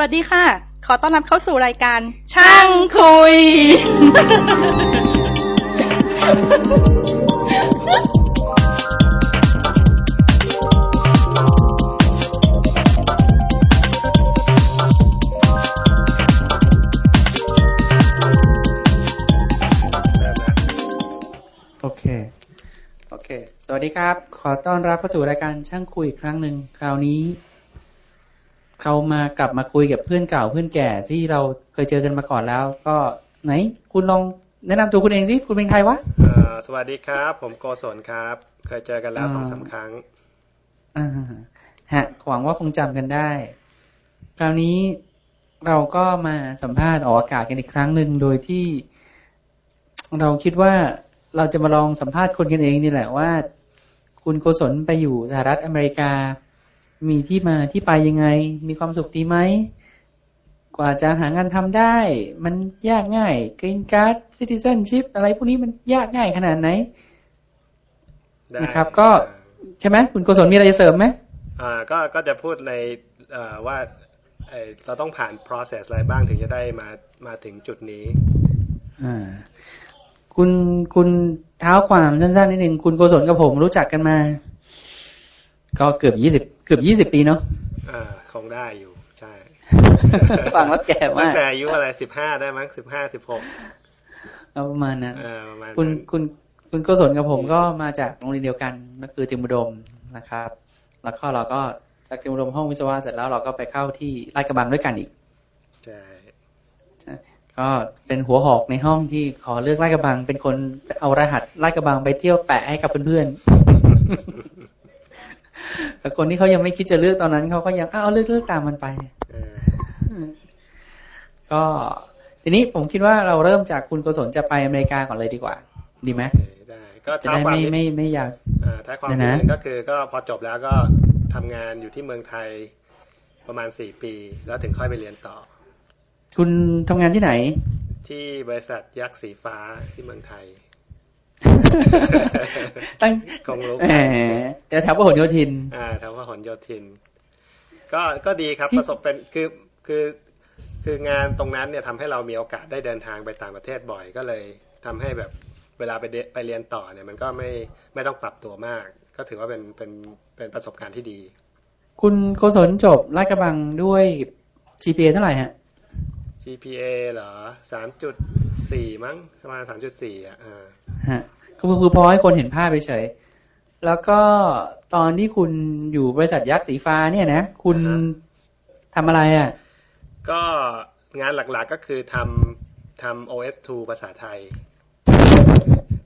วัสดีค่ะ ขอต้อนรับเข้าสู่รายการ ช่างคุย โอเค โอเค สวัสดีครับ ขอต้อนรับเข้าสู่รายการช่างคุยอีกครั้งหนึ่ง คราวนี้ เรามากลับมาคุยกับเพื่อนเก่าเพื่อนแก่ที่เราเคยเจอกันมาก่อนแล้ว ก็ไหน คุณลองแนะนำตัวคุณเองสิคุณเป็นใครวะอ่าสวัสดีครับ ผมโกศลครับ เคยเจอกันแล้วอ่าสองสามครั้งอ่าฮะหวังว่าคงจำกันได้ คราวนี้เราก็มาสัมภาษณ์ออกอากาศกันอีกครั้งหนึ่งโดยที่ เราคิดว่าเราจะมาลองสัมภาษณ์คนกันเองนี่แหละว่า คุณโกศลไปอยู่สหรัฐอเมริกา มีที่มาที่ไปยังไง มีความสุขดีไหม กว่าจะหางานทำได้ มันยากง่ายกรีนการ์ดซิติเซนชิพอะไรพวกนี้มันยากง่ายขนาดไหนได้นะครับ ก็ใช่ไหมคุณโกศลมีอะไรจะเสริมไหมอ่าก็ก็จะพูดในเอ่อว่าเอ่อเราต้องผ่าน process อะไรบ้างถึงจะได้มามาถึงจุดนี้อ่าคุณคุณเท้าความสั้นๆนิดหนึ่งคุณโกศลกับผมรู้จักกันมา ก็เกือบยี่สิบเกือบยี่สิบปีเนาะอ่าคงได้อยู่ ใช่ ฟังแล้วแก่ตั้มางกแต่อายุอะไรสิบห้าได้มั้งสิบห้าสิบหกเอาประมาณนั้นเอ่อประมาณคุณนั้นคุณคุณโกศลกับผมก็มาจากโรงเรียนเดียวกันก็คือจิมบุดมนะครับ แล้วก็เราก็จากจิมบุดมห้องวิศวะเสร็จแล้วเราก็ไปเข้าที่ลาดกระบังด้วยกันอีกใช่ก็เป็นหัวหอกในห้องที่ขอเลือกลาดกระบัง เป็นคนเอารหัสลาดกระบังไปเที่ยวแปะให้กับเพื่อนๆ แต่คนที่เขายังไม่คิดจะเลือกตอนนั้นเขาก็ยังอ้าวเลือกเลือกตามมันไปเออก็ทีนี้ผมคิดว่าเราเริ่มจากคุณโกศลจะไปอเมริกาก่อนเลยดีกว่า ดีไหมโอเคได้ก็จะเท้าได้ความไม่นิดไม่ไม่อยากอ่าท้ายความเดี๋ยวนะนิดนึงก็คือ ก็พอจบแล้วก็ทำงานอยู่ที่เมืองไทยประมาณสี่ปี แล้วถึงค่อยไปเรียนต่อ คุณทำงานที่ไหน ที่บริษัทยักษ์สีฟ้าที่เมืองไทย ตั้งคงรู้แหมเดี๋ยวแถวพหลโยธิน อ่าแถวพหลโยธิน ก็ก็ดีครับที่ประสบเป็นคือคือคืองานตรงนั้นเนี่ยทำให้เรามีโอกาสได้เดินทางไปต่างประเทศบ่อยก็เลยทำให้แบบเวลาไปเดไปเรียนต่อเนี่ย มันก็ไม่ไม่ต้องปรับตัวมาก ก็ถือว่าเป็นเป็นเป็นประสบการณ์ที่ดี คุณโกศลจบลาดกระบังด้วย GPA เท่าไหร่ฮะ GPA เหรอสามจุดสี่มั้งประมาณสามจุดสี่อะอ่าฮะก็คือพอให้คนเห็นภาพไปเฉย แล้วก็ตอนที่คุณอยู่บริษัทยักษ์สีฟ้าเนี่ยนะ คุณทำอะไรอะ ก็งานหลักๆก็คือทำทำ OS2 ภาษาไทย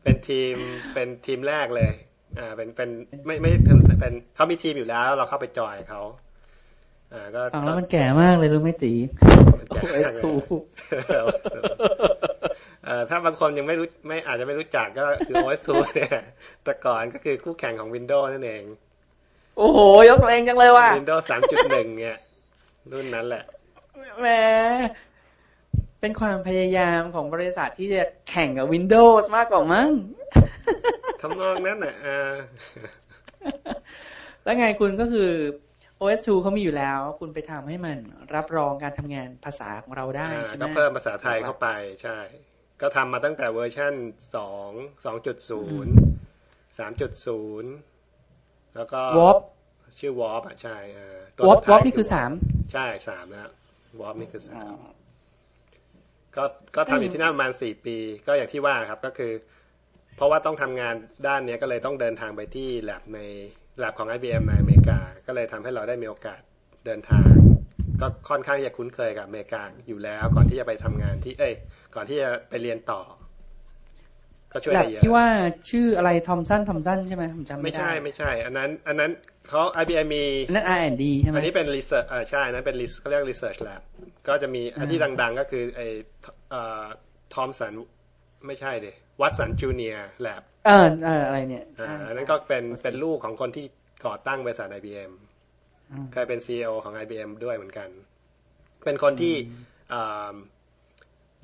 เป็นทีมเป็นทีมแรกเลย อ่า เป็นเป็นไม่ไม่ถึงเป็นเขามีทีมอยู่แล้ว เราเข้าไปจอยเขาอ่าก็ฟังแล้วมันแก่มากเลยรู้ไหมตี ก็ OS2 เอ่อถ้าบางคนยังไม่รู้ไม่อาจจะไม่รู้จักก็คือ OS2 เนี่ย แต่ก่อนก็คือคู่แข่งของ Windows นั่นเอง โอ้โห ยกตัวเองจังเลยว่ะ Windows 3.1 เนี่ย รุ่นนั้นแหละแหมเป็นความพยายามของบริษัทที่จะแข่งกับ Windows มากกว่ามั้งทำนองนั้นน่ะอ่าแล้วไงคุณก็คือ OS2 เขามีอยู่แล้ว คุณไปทำให้มันรับรองการทำงานภาษาของเราได้อ่าใช่ไหมก็เพิ่มภาษาไทยเข้าไปใช่ ก็ทำมาตั้งแต่เวอร์ชันสองสองจุดศูนย์สามจุดศูนย์แล้วก็วอปชื่อวอปอะใช่อ่าวอปสุดท้าวยอปนี่คือสามใช่สามแล้ววอปนี่คือสามก็ก็ทำอยู่ที่นั่นประมาณสี่ปี ก็อย่างที่ว่าครับก็คือ เพราะว่าต้องทำงานด้านเนี้ยก็เลยต้องเดินทางไปที่แลบใน แลบของ IBM ในอเมริกา ก็เลยทำให้เราได้มีโอกาสเดินทาง ก็ค่อนข้างจะคุ้นเคยกับอเมริกาอยู่แล้วก่อนที่จะไปทำงานที่เอ้ยก่อนที่จะไปเรียนต่อ ก็ช่วยแลบได้เยอะที่ว่าชื่ออะไรทอมสันทอมสันใช่ไหมผมจำไม่ไม่ได้ใช่ไไม่ใช่ อันนั้น อันนั้นเขา IBM มีอันนั้น R&D ใช่ไหมอันนี้เป็น research อ่าใช่อันนั้นเป็น res- เขาเรียก research lab ก็จะมีอันที่ดัง ๆ ก็คือไอ้ Thomson ไม่ใช่ J. Watson Junior Labเออเอออะไรเนี่ยอ่าใช่อันนั้นก็เป็นเป็นลูกของคนที่ก่อตั้งบริษัท IBM อืมเคยเป็น CEO ของ IBM ด้วยเหมือนกัน เป็นคนที่อ่า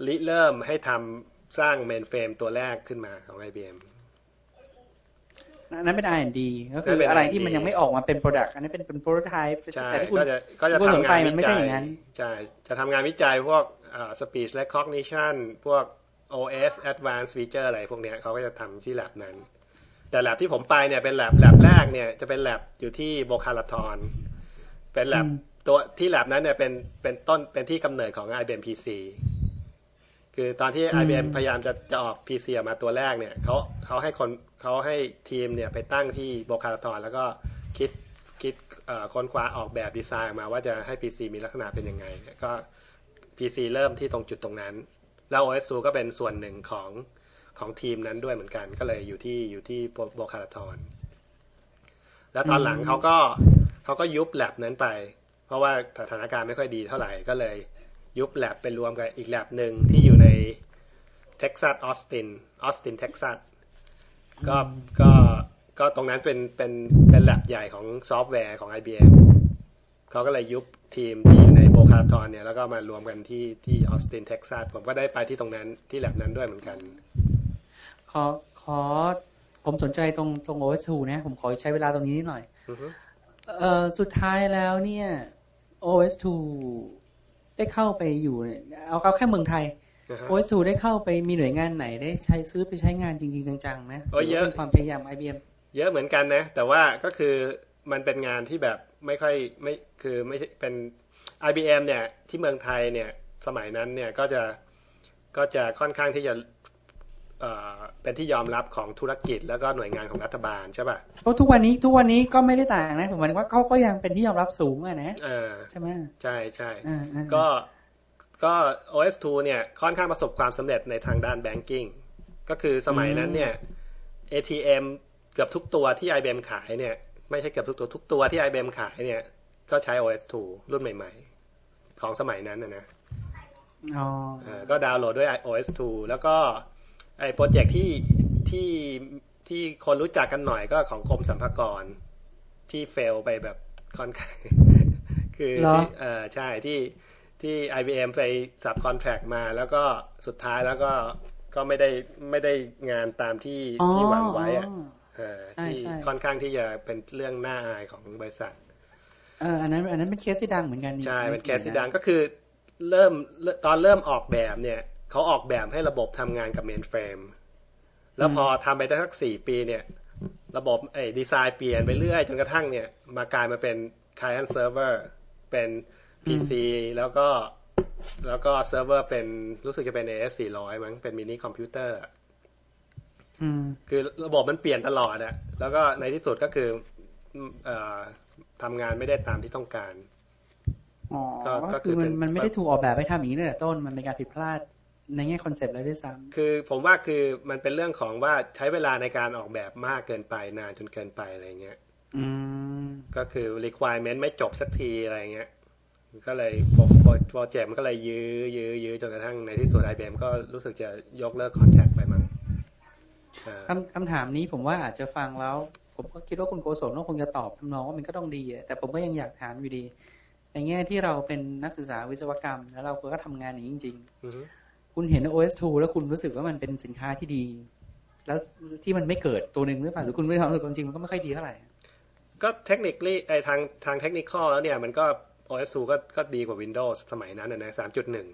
ริเริ่มให้ทำสร้างเมนเฟรมตัวแรกขึ้นมาของ IBM อันนั้นเป็น R&D ก็คืนั่อนเป็นอะไร R&D ที่มันยังไม่ออกมาเป็น Product อันนั้นเป็นเป็น prototype ใช่แต่ที่คุณก็จะก็จะคุณสนทำไปงานมันไม่วิใช่จัอยย่างนั้นใช่ จะทำงานวิจัยพวกอ่า speech recognition พวก OS advanced feature อะไรพวกเนี้ยเขาก็จะทำที่ lab นั้น แต่ lab ที่ผมไปเนี่ยเป็น lab lab แรกเนี่ยจะเป็น lab อยู่ที่โบคาราทอนเป็น lab อืมตัวที่ lab นั้นเนี่ยเป็นเป็นต้นเป็นที่กำเนิดของ IBM PC คือตอนที่ IBM พยายามจะจะออก PC ออกมาตัวแรกเนี่ยเขาเขาให้คนเขาให้ทีมเนี่ยไปตั้งที่โบคาราทอนแล้วก็คิดคิดเอ่อค้นคว้าออกแบบดีไซน์ออกมาว่าจะให้ PC มีลักษณะเป็นยังไงเนี่ยก็ PC เริ่มที่ตรงจุดตรงนั้น แล้ว OS2 ก็เป็นส่วนหนึ่งของของทีมนั้นด้วยเหมือนกัน ก็เลยอยู่ที่อยู่ที่โบคาราทอน แล้วตอนหลังเขาก็เขาก็ยุบแลบนั้นไป เพราะว่าสถานการณ์ไม่ค่อยดีเท่าไหร่ก็เลยยุบแลบไปรวมกับอีกแลบหนึ่งที่อยู่ในเท็กซัสออสตินออสตินเท็กซัสก็ก็ก็ตรงนั้นเป็นเป็นเป็นแลบใหญ่ของซอฟต์แวร์ของ IBM เขาก็เลยยุบทีมที่ Boca Raton เนี่ยแล้วก็มารวมกันที่ที่ออสตินเท็กซัสผมก็ได้ไปที่ตรงนั้นที่แลบนั้นด้วยเหมือนกัน ขอขอผมสนใจตรงตรง OS/2 นะผมขอใช้เวลาตรงนี้นิดหน่อยอือฮึเอ่อสุดท้ายแล้วเนี่ย OS/2 ได้เข้าไปอยู่เนี่ยเอาเอาแค่เมืองไทยนะฮะ OS2 ได้เข้าไปมีหน่วยงานไหนได้ใช้ซื้อไปใช้งานจริง ๆ จังๆไหมโอ้ยเยอะหรืว่าเป็นความพยายาม IBM เยอะเหมือนกันนะ แต่ว่าก็คือมันเป็นงานที่แบบไม่ค่อยไม่คือไม่ใช่เป็น IBM เนี่ยที่เมืองไทยเนี่ยสมัยนั้นเนี่ยก็จะก็จะค่อนข้างที่จะเอ่อเป็นที่ยอมรับของธุรกิจแล้วก็หน่วยงานของรัฐบาลใช่ป่ะเพราะทุกวันนี้ทุกวันนี้ก็ไม่ได้ต่างนะผมหมายถึงว่าเขาก็ยังเป็นที่ยอมรับสูงอะนะเออใช่ไหมใช่ใช่อ่าอ่าก็ก็ OS2 เนี่ยค่อนข้างประสบความสำเร็จในทางด้าน banking ก็คือสมัยนั้นเนี่ย ATM เกือบทุกตัวที่ IBM ขายเนี่ย ไม่ใช่เกือบทุกตัวทุกตัวที่ IBM ขายเนี่ย ก็ใช้ OS2 รุ่นใหม่ ๆ ของสมัยนั้นนะนะอ๋อเออก็ดาวน์โหลดด้วย OS2 แล้วก็ไอ้โปรเจกต์ที่ที่ที่คนรู้จักกันหน่อยก็ของกรมสรรพากร ที่ fail ไปแบบค่อนข้างคือเหรอที่เออใช่ที่ที่ IBM ไปสับคอนแท c t มาแล้วก็สุดท้ายแล้วก็ก็ไม่ได้ไม่ได้งานตามที่อ๋อที่หวังไว้อะอ๋อเออใช่ที่ใช่ค่อนข้างที่จะเป็นเรื่องน่าอายของบริษัท เอออันนั้นอันนั้นเป็นเคสที่ดังเหมือนกันนี่ใช่เป็นสแคมัยสซิดังก็คือเริ่มตอนเริ่มออกแบบเนี่ยเขาออกแบบให้ระบบทำงานกับเมนเฟรมแล้วพอทำไปได้สักสี่ปีเนี่ย ระบบไอ้ดีไซน์เปลี่ยนไปเรื่อยจนกระทั่งเนี่ย มากลายมาเป็น client server เป็น PC แล้วก็แล้วก็เซิร์ฟเวอร์เป็นรู้สึกจะเป็น AS 400 มั้งเป็นมินิคอมพิวเตอร์อืมคือระบบมันเปลี่ยนตลอดอะแล้วก็ในที่สุดก็คือเอ่อ ทำงานไม่ได้ตามที่ต้องการอ๋อก็ก็ก็คือคือมันเป็นมันไม่ได้ถูกออกแบบให้ทำอย่างนี้ตั้งแต่ต้นมันเป็นการผิดพลาดในแง่คอนเซปต์แล้วด้วยซ้คือผมว่าคือมันเป็นเรื่องของว่าใช้เวลาในการออกแบบมากเกินไปนานจนเกินไปอะไรเงี้ยำอืมก็คือ requirement ไม่จบสักทีอะไรเงี้ย ก็เลยโปรเจกต์มันก็เลยยื้อยื้อยื้อจนกระทั่งในที่สุด IBM ก็รู้สึกจะยกเลิกคอนแทคไปมั้งอ่าคำคำถามนี้ผมว่าอาจจะฟังแล้ว ผมก็คิดว่าคุณโกศลก็คงจะตอบทำนองว่ามันก็ต้องดีอะแต่ผมก็ยังอยากถามอยู่ดี ในแง่ที่เราเป็นนักศึกษาวิศวกรรม แล้วเราก็ทำงานอย่างนี้จริงอือฮึๆคุณเห็น OS2 แล้วคุณรู้สึกว่ามันเป็นสินค้าที่ดี แล้วที่มันไม่เกิดตัวหนึ่งหรือเปล่าหรือคุณไม่ทำรู้สึกจริงๆมันก็ไม่ค่อยดีเท่าไหร่ก็เทคนิคลี่ไอทางทางเทคนิคอลแล้วเนี่ยมันก็ OS 2 ก็ก็ดีกว่า Windows สมัยนั้นนะนะ3.1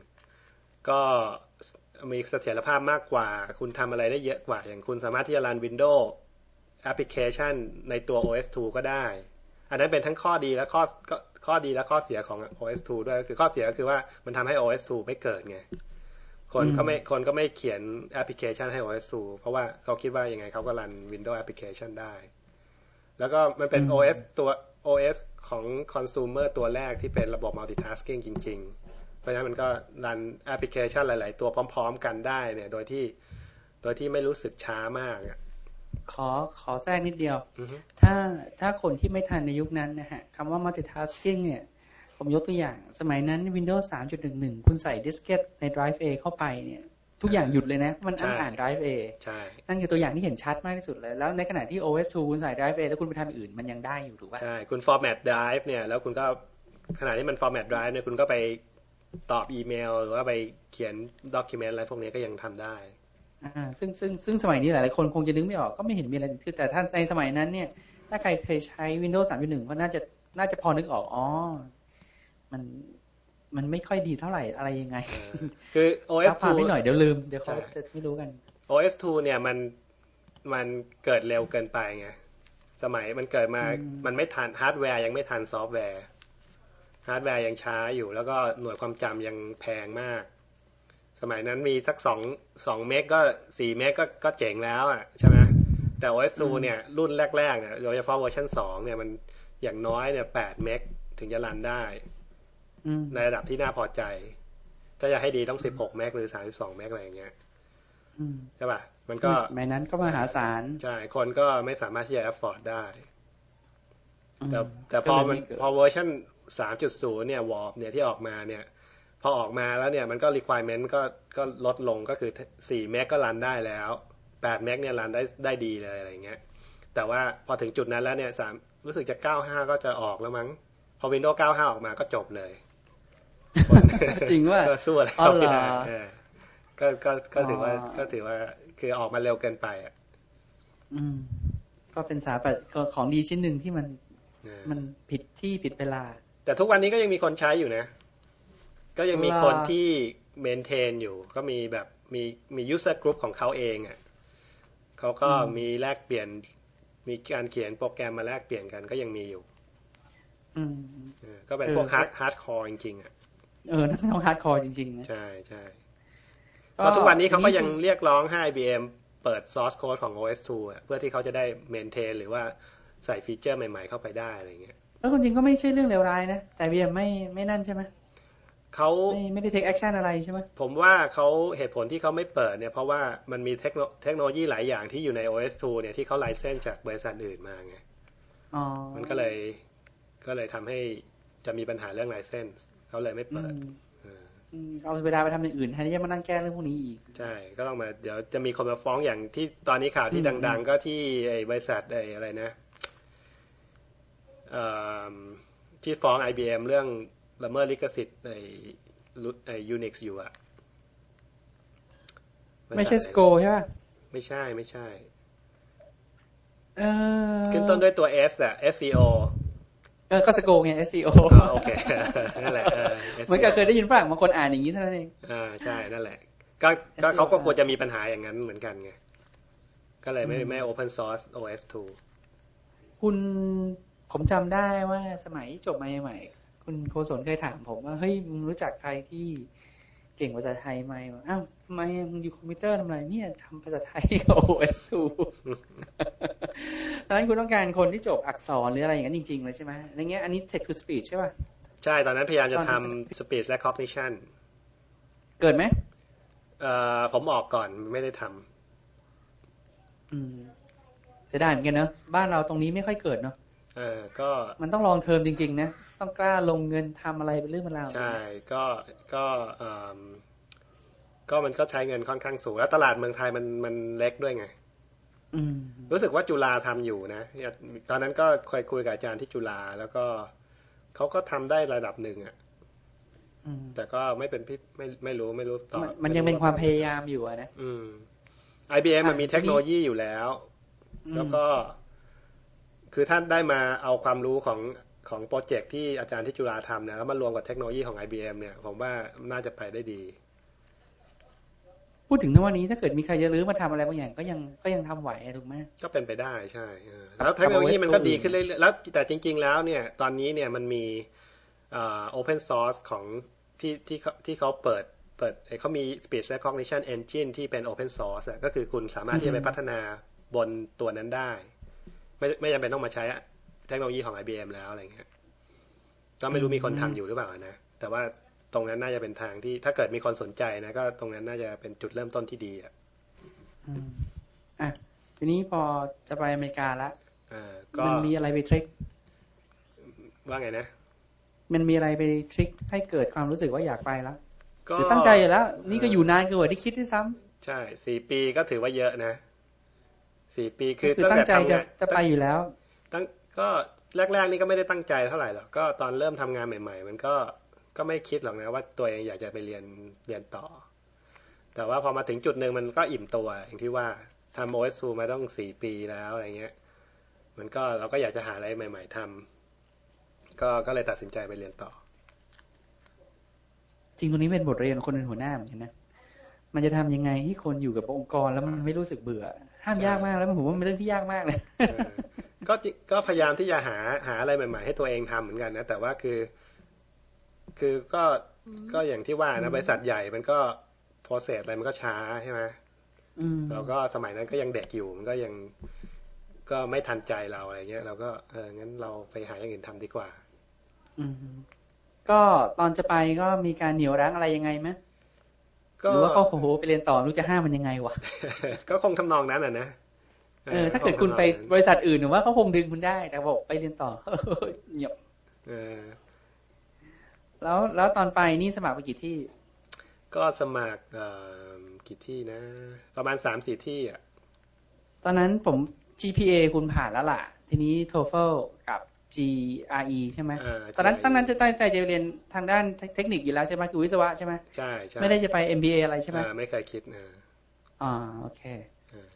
ก็มีเสถียรภาพมากกว่า คุณทำอะไรได้เยอะกว่า อย่างคุณสามารถที่จะรัน Windows แอปพลิเคชันในตัว OS 2 ก็ได้ อันนั้นเป็นทั้งข้อดีและข้อก็ข้อดีและข้อเสียของ OS 2 ด้วยคือข้อเสียก็คือว่ามันทำให้ OS 2 ไม่เกิดไง คนก็ไม่คนก็ไม่เขียนแอปพลิเคชันให้ OS 2 เพราะว่าเขาคิดว่ายังไงเขาก็รัน Windows Application ได้ แล้วก็มันเป็นอืม OS ตัว OS ของ consumer ตัวแรกที่เป็นระบบ multitasking จริง ๆ เพราะฉะนั้นมันก็รันแอปพลิเคชันหลาย ๆ ตัวพร้อม ๆ กันได้เนี่ย โดยที่ โดยที่ไม่รู้สึกช้ามากอะ ขอขอแทรกนิดเดียวอือฮึถ้าถ้าคนที่ไม่ทันในยุคนั้นนะฮะคำว่า multitasking เนี่ย ผมยกตัวอย่าง สมัยนั้น Windows 3.11 คุณใส่ดิสเกตใน Drive A เข้าไปเนี่ย ทุกอย่างหยุดเลยนะ มันอ่านอ่าน Drive A ใช่นั่นคือตัวอย่างที่เห็นชัดมากที่สุดเลย แล้วในขณะที่ OS2 คุณใส่ Drive A แล้วคุณไปทำอย่างอื่นมันยังได้อยู่ถูกป่ะใช่ คุณ format drive เนี่ย แล้วคุณก็ขณะที่มัน format drive เนี่ยคุณก็ไปตอบอีเมล หรือว่าไปเขียน document อะไรพวกนี้ก็ยังทำได้อ่า ซึ่งซึ่งซึ่งสมัยนี้หลายๆคนคงจะนึกไม่ออกก็ไม่เห็นมีอะไรคือแต่ถ้าในสมัยนั้นเนี่ย ถ้าใครเคยใช้ Windows 3.1 ก็น่าจะน่าจะพอนึกออกอ๋อมันมันไม่ค่อยดีเท่าไหร่อะไรยังไง คือ OS รับความนิดหน่อยเดี๋ยวลืมเดี๋ยวเขาใช่จะไม่รู้กัน OS 2เนี่ยมันมันเกิดเร็วเกินไปไงสมัยมันเกิดมาอืมมันไม่ทันฮาร์ดแวร์ยังไม่ทันซอฟต์แวร์ฮาร์ดแวร์ยังช้าอยู่ แล้วก็หน่วยความจำยังแพงมากส มัยนั้นมีสักสองสองเมกก็สี่เมกก็ก็เจ๋งแล้วอะใช่ไหมแต่ OS 2เนี่ยรุ่นแรกๆเนี่ยโดยเฉพาะเวอร์ชันสองเนี่ยมันอย่างน้อยเนี่ยแปดเมกถึงจะ run ได้อืมในระดับที่น่าพอใจ ถ้าจะให้ดีต้องสิบหกเมกหรือสามสิบสองเมกอะไรอย่างเงี้ยอืมใช่ป่ะ มันก็สมัยนั้นก็มหาศาลใช่คนก็ไม่สามารถที่จะ afford ได้อืมแต่แต่พอมันก็เลยเกิดพอเวอร์ชัน3.0เนี่ย Warp เนี่ยที่ออกมาเนี่ย พอออกมาแล้วเนี่ยมันก็ requirement ก็ก็ลดลงก็คือ4เมกก็ run ได้แล้ว8เมกเนี่ย run ได้ได้ดีเลยอะไรเงี้ยแต่ว่าพอถึงจุดนั้นแล้วเนี่ยสามรู้สึกจะ 95 ก็จะออกแล้วมั้ง พอ Windows 95 ออกมาก็จบเลย จริงว่าก็สู้อะไรอ๋อเขาไม่ได้เหรอเออก็ก็ก็ถือว่าอ๋อก็ถือว่าคือออกมาเร็วเกินไปอะอืม ก็เป็นสถาปัตย์ก็ของดีชิ้นหนึ่งที่มันเออมันผิดที่ผิดเวลา แต่ทุกวันนี้ก็ยังมีคนใช้อยู่นะ ก็ยังมีเหรอคนที่ maintain อยู่ ก็มีแบบมีมี user group ของเขาเองอะ่ะเขาก็มีแลกเปลี่ยน มีการเขียนโปรแกรมมาแลกเปลี่ยนกันก็ยังมีอยู่อืมเออก็เป็นเออพวก hard hardcore จริงๆอะเออนั่นต้อง hardcore จริงๆนะใช่ใช่ก็ทุกวันนี้เขาก็ยังเรียกร้องให้ IBM เปิด source code ของ OS2 อะเพื่อที่เขาจะได้ maintain หรือว่าใส่ฟีเจอร์ใหม่ๆเข้าไปได้อะไรเงี้ยแล้วความจริงก็ไม่ใช่เรื่องเลวร้ายนะ แต่ IBM ไม่ไม่นั่นใช่ไหม เขาไม่ไม่ได้ take action อะไรใช่ไหมผมว่าเขาเหตุผลที่เขาไม่เปิดเนี่ยเพราะว่ามันมีเทคโนเทคโนโลยีหลายอย่างที่อยู่ใน OS2 เนี่ยที่เขา license จากบริษัทอื่นมาไงอ๋อมันก็เลยก็เลยทำให้จะมีปัญหาเรื่อง license เขาเลยไม่อืเปิดมเอออืมเอาเวลาไปทำอย่างอื่นแทนที่จะมานั่งแก้เรื่องพวกนี้อีก ใช่ ก็ต้องมา เดี๋ยวจะมีคนมาฟ้องอย่างที่ตอนนี้ข่าวที่อืมดัง ๆ ก็ที่ไอ้บริษัทไอ้อะไรนะเอ่อที่ฟ้อง IBM เรื่อง ละเมิดลิขสิทธิ์ในรุ่นไอ้ Unix อยู่อะไม่ใช่สโกใช่ป่ะไม่ใช่ไม่ใช่เออขึ้นต้นด้วยตัว S อะ SCO เออก็สโกไง SEO อ๋อโอเคนั่นแหละเออเหมือนกับเคยได้ยินฝรั่งบางคนอ่านอย่างนี้เท่านั้นเองอ่าใช่นั่นแหละ ก็ก็ SEO เขาก็กลัวจะมีปัญหาอย่างนั้นเหมือนกันไงก็เลยไม่อืมไม่ open source OS คุณผมจำได้ว่าสมัยจบมาใหม่ๆ คุณโคศนเคยถามผมว่าเฮ้ยมึงรู้จักใครที่เก่งภาษาไทยไหมวะอ้าวทำไมอะมึงอยู่คอมพิวเตอร์ทำไรเนี่ยทำภาษาไทยกับ OS2 ตอนนั้นคุณต้องการคนที่จบอักษรหรืออะไรอย่างนั้นจริงๆเลยใช่ไหมอะไรเงี้ยอันนี้ text to speech ใช่ป่ะ2ใช่ ตอนนั้นพยายามจะตอนนั้นทำ speech recognition เกิดไหมเอ่อผมออกก่อนไม่ได้ทำอืมเสียดายเหมือนกันเนอะบ้านเราตรงนี้ไม่ค่อยเกิดเนอะเออก็มันต้องลองเทอมจริง ๆ นะ ต้องกล้าลงเงินทำอะไรเป็นเรื่องเป็นราวใช่ก็ก็เอ่อก็มันก็ใช้เงินค่อนข้างสูง แล้วตลาดเมืองไทยมันมันเล็กด้วยไงอืมรู้สึกว่าจุฬาทำอยู่นะเนี่ยตอนนั้นก็เคยคุยกับอาจารย์ที่จุฬาแล้วก็เขาก็ทำได้ระดับหนึ่งอะอืมแต่ก็ไม่เป็นพี่ไม่ไม่รู้ไม่รู้ต่อมันมันยังเป็นความพยายามอยู่อะนะอืม IBM มันอะมีเทคโนโลยีอยู่แล้วอืมแล้วก็ คือท่านได้มาเอาความรู้ของ ของโปรเจกต์ที่อาจารย์ที่จุฬาทำเนี่ยแล้วมารวมกับเทคโนโลยีของ IBM เนี่ย ผมว่าน่าจะไปได้ดี พูดถึงในวันนี้ถ้าเกิดมีใครจะรื้อมาทำอะไรบางอย่างก็ยังก็ยังทำไหวอะถูกไหมก็เป็นไปได้ใช่เออแล้วเทคโนโลยีมันก็ดีขึ้นเรื่อยๆแล้วแต่จริง ๆ แล้วเนี่ย ตอนนี้เนี่ยมันมีอ่า open source ของที่ที่เขาที่เขาเปิดเปิดเอ่อเขามี speech recognition engine ที่เป็น open source อะก็คือคุณสามารถที่จะไปพัฒนาบนตัวนั้นได้ ไม่ไม่จำเป็นต้องมาใช้ เทคโนโลยีของ IBM แล้วอะไรเงี้ยก็ไม่รู้มีคนทำอยู่หรือเปล่านะแต่ว่าตรงนั้นน่าจะเป็นทางที่ถ้าเกิดมีคนสนใจนะก็ตรงนั้นน่าจะเป็นจุดเริ่มต้นที่ดีอะอืมอะทีนี้พอจะไปอเมริกาละอ่าก็มันมีอะไรไปทริคว่าไงนะ มันมีอะไรไปทริคให้เกิดความรู้สึกว่าอยากไปแล้วก็หรือตั้งใจอยู่แล้ว นี่ก็อยู่นานเกินกว่าที่คิดด้วยซ้ำใช่สี่ปีก็ถือว่าเยอะนะสี่ปีคือคือตั้งใจทำจะงานจะไปอยู่แล้วตั้ง ก็แรกๆนี่ก็ไม่ได้ตั้งใจเท่าไหร่หรอกก็ตอนเริ่มทำงานใหม่ ๆ มันก็ก็ไม่คิดหรอกนะว่าตัวเองอยากจะไปเรียนเรียนต่อ แต่ว่าพอมาถึงจุดหนึ่งมันก็อิ่มตัวอย่างที่ว่าทำ OS2 มาต้องสี่ปีแล้วอะไรเงี้ย มันก็เราก็อยากจะหาอะไรใหม่ ๆทำก็ก็เลยตัดสินใจไปเรียนต่อ จริงตรงนี้เป็นบทเรียนคนเป็นหัวหน้าเหมือนกันนะมันจะทำยังไงให้คนอยู่กับองค์กรแล้วมันไม่รู้สึกเบื่อ ห้ามยากมากแล้วผมว่ามันเป็นเรื่องที่ยากมากเลยเออก็จิก็พยายามที่จะหาหาอะไรใหม่ ๆ ให้ตัวเองทำเหมือนกันนะ แต่ว่าคือ คือก็ก็อย่างที่ว่านะบริษัทใหญ่มันก็โปรเซสอะไรมันก็ช้าใช่ไหมอืมเราก็สมัยนั้นก็ยังเด็กอยู่มันก็ยังก็ไม่ทันใจเราอะไรเงี้ยเราก็เอองั้นเราไปหาอย่างอื่นทำดีกว่า อืมก็ตอนจะไปก็มีการเหนียวรั้งอะไรยังไงไหมก็ หรือว่าเขาโอ้โหไปเรียนต่อไม่รู้จะห้ามมันยังไงวะก็คงทำนองนั้นอะนะเออ ถ้าเกิดคุณไปบริษัทอื่นหรือว่าเขาคงดึงคุณได้ แต่บอกไปเรียนต่อเงียบเออ แล้วแล้วตอนไปนี่สมัครไปกี่ที่ ก็สมัครเอ่อกี่ที่นะ ประมาณสามสี่ที่อะ ตอนนั้นผม GPA คุณผ่านแล้วล่ะ ทีนี้ TOEFL กับ GRE ใช่ไหมเออตอนนั้นใช่ตอนนั้นจะตั้งใจจะเรียนทางด้านเทคนิคอยู่แล้วใช่ไหมคือวิศวะใช่ไหมใช่ใช่ไม่ได้จะไป MBA อะไรใช่ไหมเออไม่เคยคิดนะอ่าโอเคเออ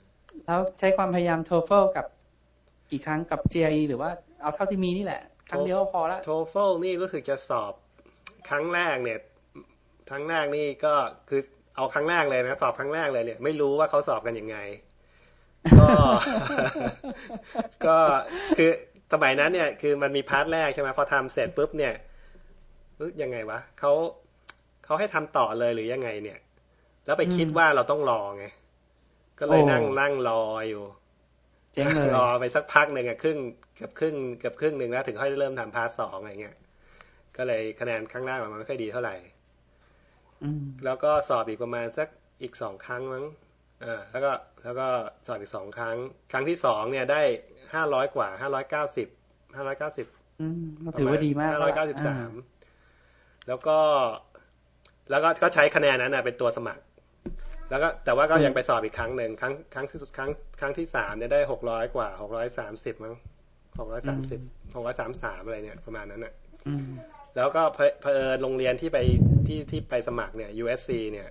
แล้วใช้ความพยายาม TOEFL กับกี่ครั้งกับ GRE หรือว่าเอาเท่าที่มีนี่แหละ ครั้งเดียวก็พอละโทเฟลนี่รู้สึกจะสอบครั้งแรกเนี่ยครั้งแรกนี่ก็คือเอาครั้งแรกเลยนะ สอบครั้งแรกเลยเนี่ย ไม่รู้ว่าเขาสอบกันยังไง ก็ ก็คือ สมัยนั้นเนี่ยคือมันมี part แรกใช่ไหมพอทำเสร็จปุ๊บเนี่ยเอ้ยยังไงวะเขาเขาให้ทำต่อเลยหรือยังไงเนี่ย แล้วไปคิดว่าเราต้องรอไง ก็เลยนั่งนั่งรออยู่เจ๊งเลยรอไปสักพักหนึ่งอะครึ่งเกือบครึ่งเกือบครึ่งหนึ่งแล้วถึงค่อยเริ่มทำ part สองอะไรเงี้ยก็เลยคะแนนข้างล่างออกมาไม่ค่อยดีเท่าไหร่อืมแล้วก็สอบอีกประมาณสักอีกสองครั้งมั้งอ่าแล้วก็แล้วก็สอบอีกสองครั้ง ครั้งที่สองเนี่ยได้ ห้าร้อยกว่าห้าร้อยเก้าสิบห้าร้อยเก้าสิบอืมก็ถือว่าดีมากห้าร้อยเก้าสิบอ่สามแล้วก็ แล้วก็ก็ใช้คะแนนนั้นนะเป็นตัวสมัคร แล้วก็แต่ว่าก็ยังไปสอบอีกครั้งหนึ่งครั้งครั้งที่ครั้งครั้งที่สามเนี่ยได้หกร้อยกว่าหกร้อยสามสิบมั้งหกร้อยสามสิบหกร้อยสามสามอะไรเนี่ยประมาณนั้นอะอืมแล้วก็เพเพอโรงเรียนที่ไปที่ที่ไปสมัครเนี่ย USC เนี่ย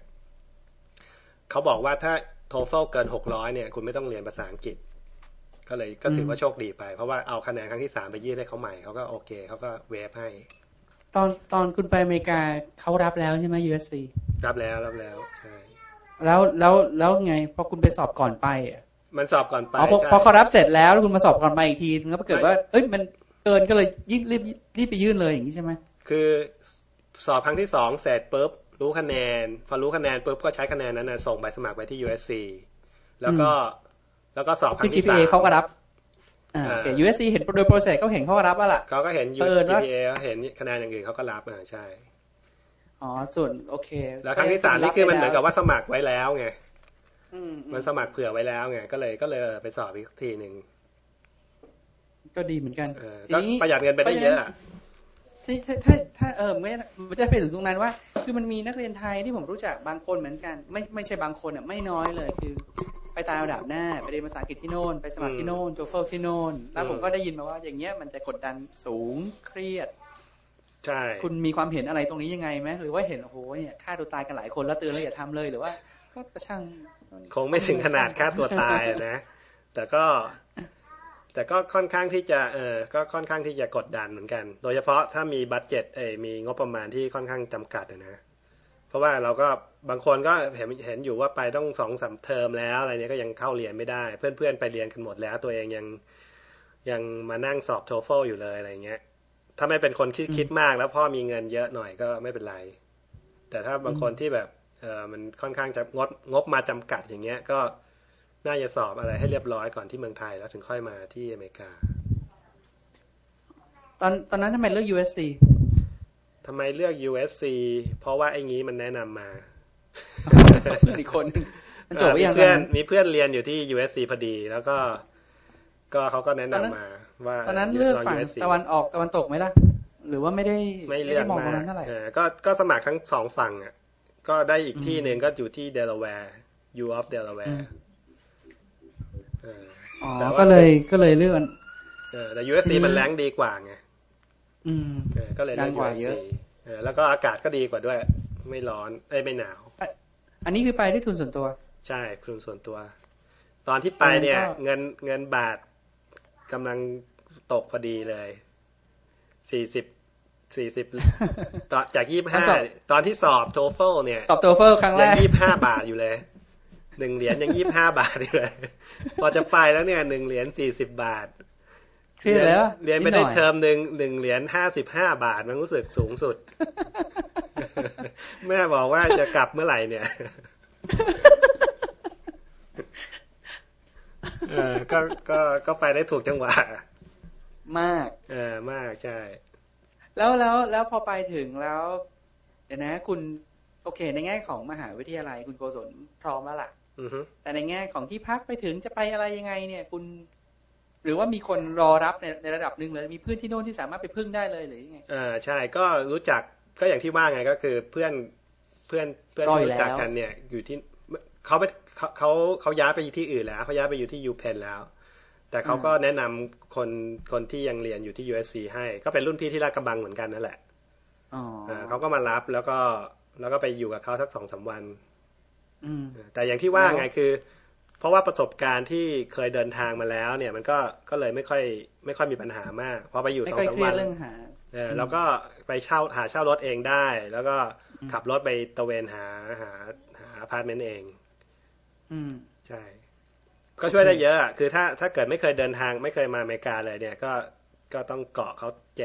เขาบอกว่าถ้า TOEFL เกินหกร้อยเนี่ย คุณไม่ต้องเรียนภาษาอังกฤษ ก็เลยก็ถือว่าโชคดีไป เพราะว่าเอาคะแนนครั้งที่สามไปยื่นให้เขาใหม่เขาก็โอเคเขาก็เวฟให้ ตอนตอนคุณไปอเมริกาเขารับแล้วใช่ไหม USC รับแล้วรับแล้วใช่แล้วแล้วแล้วไงพอคุณไปสอบก่อนไปอะมันสอบก่อนไปอ๋อพอใช่พอเขารับเสร็จแล้วแล้วคุณมาสอบก่อนไปอีกทีแล้วปรากฏว่า เอ้ยมันเกินก็เลยยิ่งรีบรีบไปยื่นเลยอย่างนี้ใช่ไหมคือสอบครั้งที่สองเสร็จปุ๊บรู้คะแนน พอรู้คะแนนปุ๊บก็ใช้คะแนนนั้นนะส่งใบสมัครไปที่ USC แล้วก็ แล้วก็สอบคคืรั้องที่สา GPA มเขาก็รับอ่าโอเคอ่า USC เห็นโดยโปรเซสเขาเห็นเขาก็รับว่าล่ะเขาก็เห็นเออแล้ว GPA เขาเห็นคะแนนอย่างอื่นเขาก็รับอ่าใช่อ๋อส่วนโอเค แล้วครั้งที่สามนี่คือมันเหมือนกับว่าสมัครไว้แล้วไงอืมมันสมัครเผื่อไว้แล้วไงก็เลยก็เลยไปสอบอีกทีหนึ่งก็ดีเหมือนกันเออทีก็นี้ประหยัดเงินไปได้เยอะอะถ้าถ้าถ้าถ้าเออไม่ไม่จะไปถึงตรงนั้นว่า คือมันมีนักเรียนไทยที่ผมรู้จักบางคนเหมือนกัน ไม่ไม่ใช่บางคนอะไม่น้อยเลย คือ ไปตามระดับหน้าไปเรียนภาษาอังกฤษที่โน่นไปสมัครที่โน่นโจเฟลที่โน่นแล้วผมก็ได้ยินมาว่าอย่างเงี้ยมันจะกดดันสูงเครียดใช่คุณมีความเห็นอะไรตรงนี้ยังไงไหมหรือว่าเห็นโอ้โหเนี่ยฆ่าตัวตายกันหลายคนแล้วเตือนแล้วอย่าทำเลยหรือว่าก็กระช่างคงไม่ถึงขนาดฆ่าตัวตายอะนะ แต่ก็ แต่ก็ค่อนข้างที่จะเออก็ค่อนข้างที่จะกดดันเหมือนกัน โดยเฉพาะถ้ามี budget เอยมีงบประมาณที่ค่อนข้างจำกัดอะนะเพราะว่าเราก็ บางคนก็เห็นเห็นอยู่ว่าไปตั้งสองสามเทอมแล้วอะไรเนี้ยก็ยังเข้าเรียนไม่ได้ เพื่อนๆไปเรียนกันหมดแล้ว ตัวเองยังยังมานั่งสอบ TOEFL อยู่เลยอะไรเงี้ย ถ้าไม่เป็นคนคิดคิดมากแล้วพ่อมีเงินเยอะหน่อยก็ไม่เป็นไร แต่ถ้าบางคนที่แบบเออมันค่อนข้างจะงดงบมาจำกัดอย่างเงี้ย ก็น่าจะสอบอะไรให้เรียบร้อยก่อนที่เมืองไทยแล้วถึงค่อยมาที่อเมริกา ตอนตอนนั้นทำไมเลือก USC ทำไมเลือก USC เพราะว่าไอ้งี้มันแนะนำมา เพื่อนอีกคนนึงมันจบไปมียังตอเพื่นอนนั้นมีเพื่อนเรียนอยู่ที่ USC พอดีแล้วก็ ก็เขาก็แนะนำตอนนั้นมา ว่าตอนนั้นเลือกงฝั่ง USC ตะวันออกตะวันตกไหมล่ะ หรือว่าไม่ได้ไม่เลือกได้มองตรมางกนั้นเท่าไหร่เออก็ก็สมัครทั้งสองฝั่งอะ ก็ได้อีกที่หนึ่งก็อยู่ที่เดลาแวร์ U of Delaware เอออ๋อแต่ว่าก็เลยก็เลยเลือกอันเออแต่ USC ทีนี้มันแรงดีกว่าไงอืมเออก็เลยดัเลือกงกว่า USC เยอะเออแล้วก็อากาศก็ดีกว่าด้วย ไม่ร้อนเอ้ยไม่หนาวออันนี้คือไปด้วยทุนส่วนตัว ใช่ทุนส่วนตัว ตอนที่ไปเนี่ยตอนนั้นก็เงินเงินบาทกำลังตกพอดีเลยสี่สิบสี่สิบตอนจากยี่ห้าสอบตอนที่สอบ TOEFL เนี่ยสอบ TOEFL ครั้งแรกยังยี่ห้าบาทอยู่เลยหนึ่งเหรียญยังยี่ห้าบาทอยู่เลยพอจะไปแล้วเนี่ยหนึ่งเหรียญสี่สิบบาทเครียดแล้วเรียนไปได้เทอมหนึ่งหนึ่งเหรียญห้าสิบห้าบาทมันรู้สึกสูงสุด แม่บอกว่าจะกลับเมื่อไหร่เนี่ยเออก็ก็ก็ไปได้ถูกจังหวะมาก เออมากใช่แล้วแล้วแล้วพอไปถึงแล้ว เดี๋ยวนะ คุณโอเค ในแง่ของมหาวิทยาลัยคุณโกศลพร้อมแล้วล่ะอือฮึแต่ในแง่ของที่พักไปถึงจะไปอะไรยังไง เนี่ย คุณ หรือว่ามีคนรอรับในในระดับหนึ่งเลยมีเพื่อนที่โน่นที่สามารถไปพึ่งได้เลยหรือยังไงอ่าใช่ก็รู้จัก ก็อย่างที่ว่าไงก็คือเพื่อนเพื่อนเพื่อนรอที่อยู่รู้จักแล้วกันเนี่ย อยู่ที่เขาไปเขาเขาเขาย้ายไปที่อื่นแล้วเขาย้ายไปอยู่ที่ยูเพนแล้ว แต่เขาก็แนะนำคนคนที่ยังเรียนอยู่ที่ USC ให้ ก็เป็นรุ่นพี่ที่ลาดกระบังเหมือนกันนั่นแหละอ๋อออ่าเขาก็มารับแล้วก็แล้วก็ไปอยู่กับเขาสักสองสามวันอืมแต่อย่างที่ว่าแล้วไงคือ เพราะว่าประสบการณ์ที่เคยเดินทางมาแล้ว เนี่ย มันก็ก็เลยไม่ค่อย ไม่ค่อยมีปัญหามากพอไปอยู่ไม่สองค่อยสามเครียวัดนเรื่องหาเออเราก็ไปเช่าหาเช่ารถเองได้ แล้วก็ขับรถไปตระเวนหาหาหาอพาร์ตเมนต์เอง อืมใช่ ก็ช่วยได้เยอะอะคือถ้าถ้าเกิดไม่เคยเดินทางไม่เคยมาอเมริกาเลยเนี่ย ก็ก็ต้องเกาะเขาแจ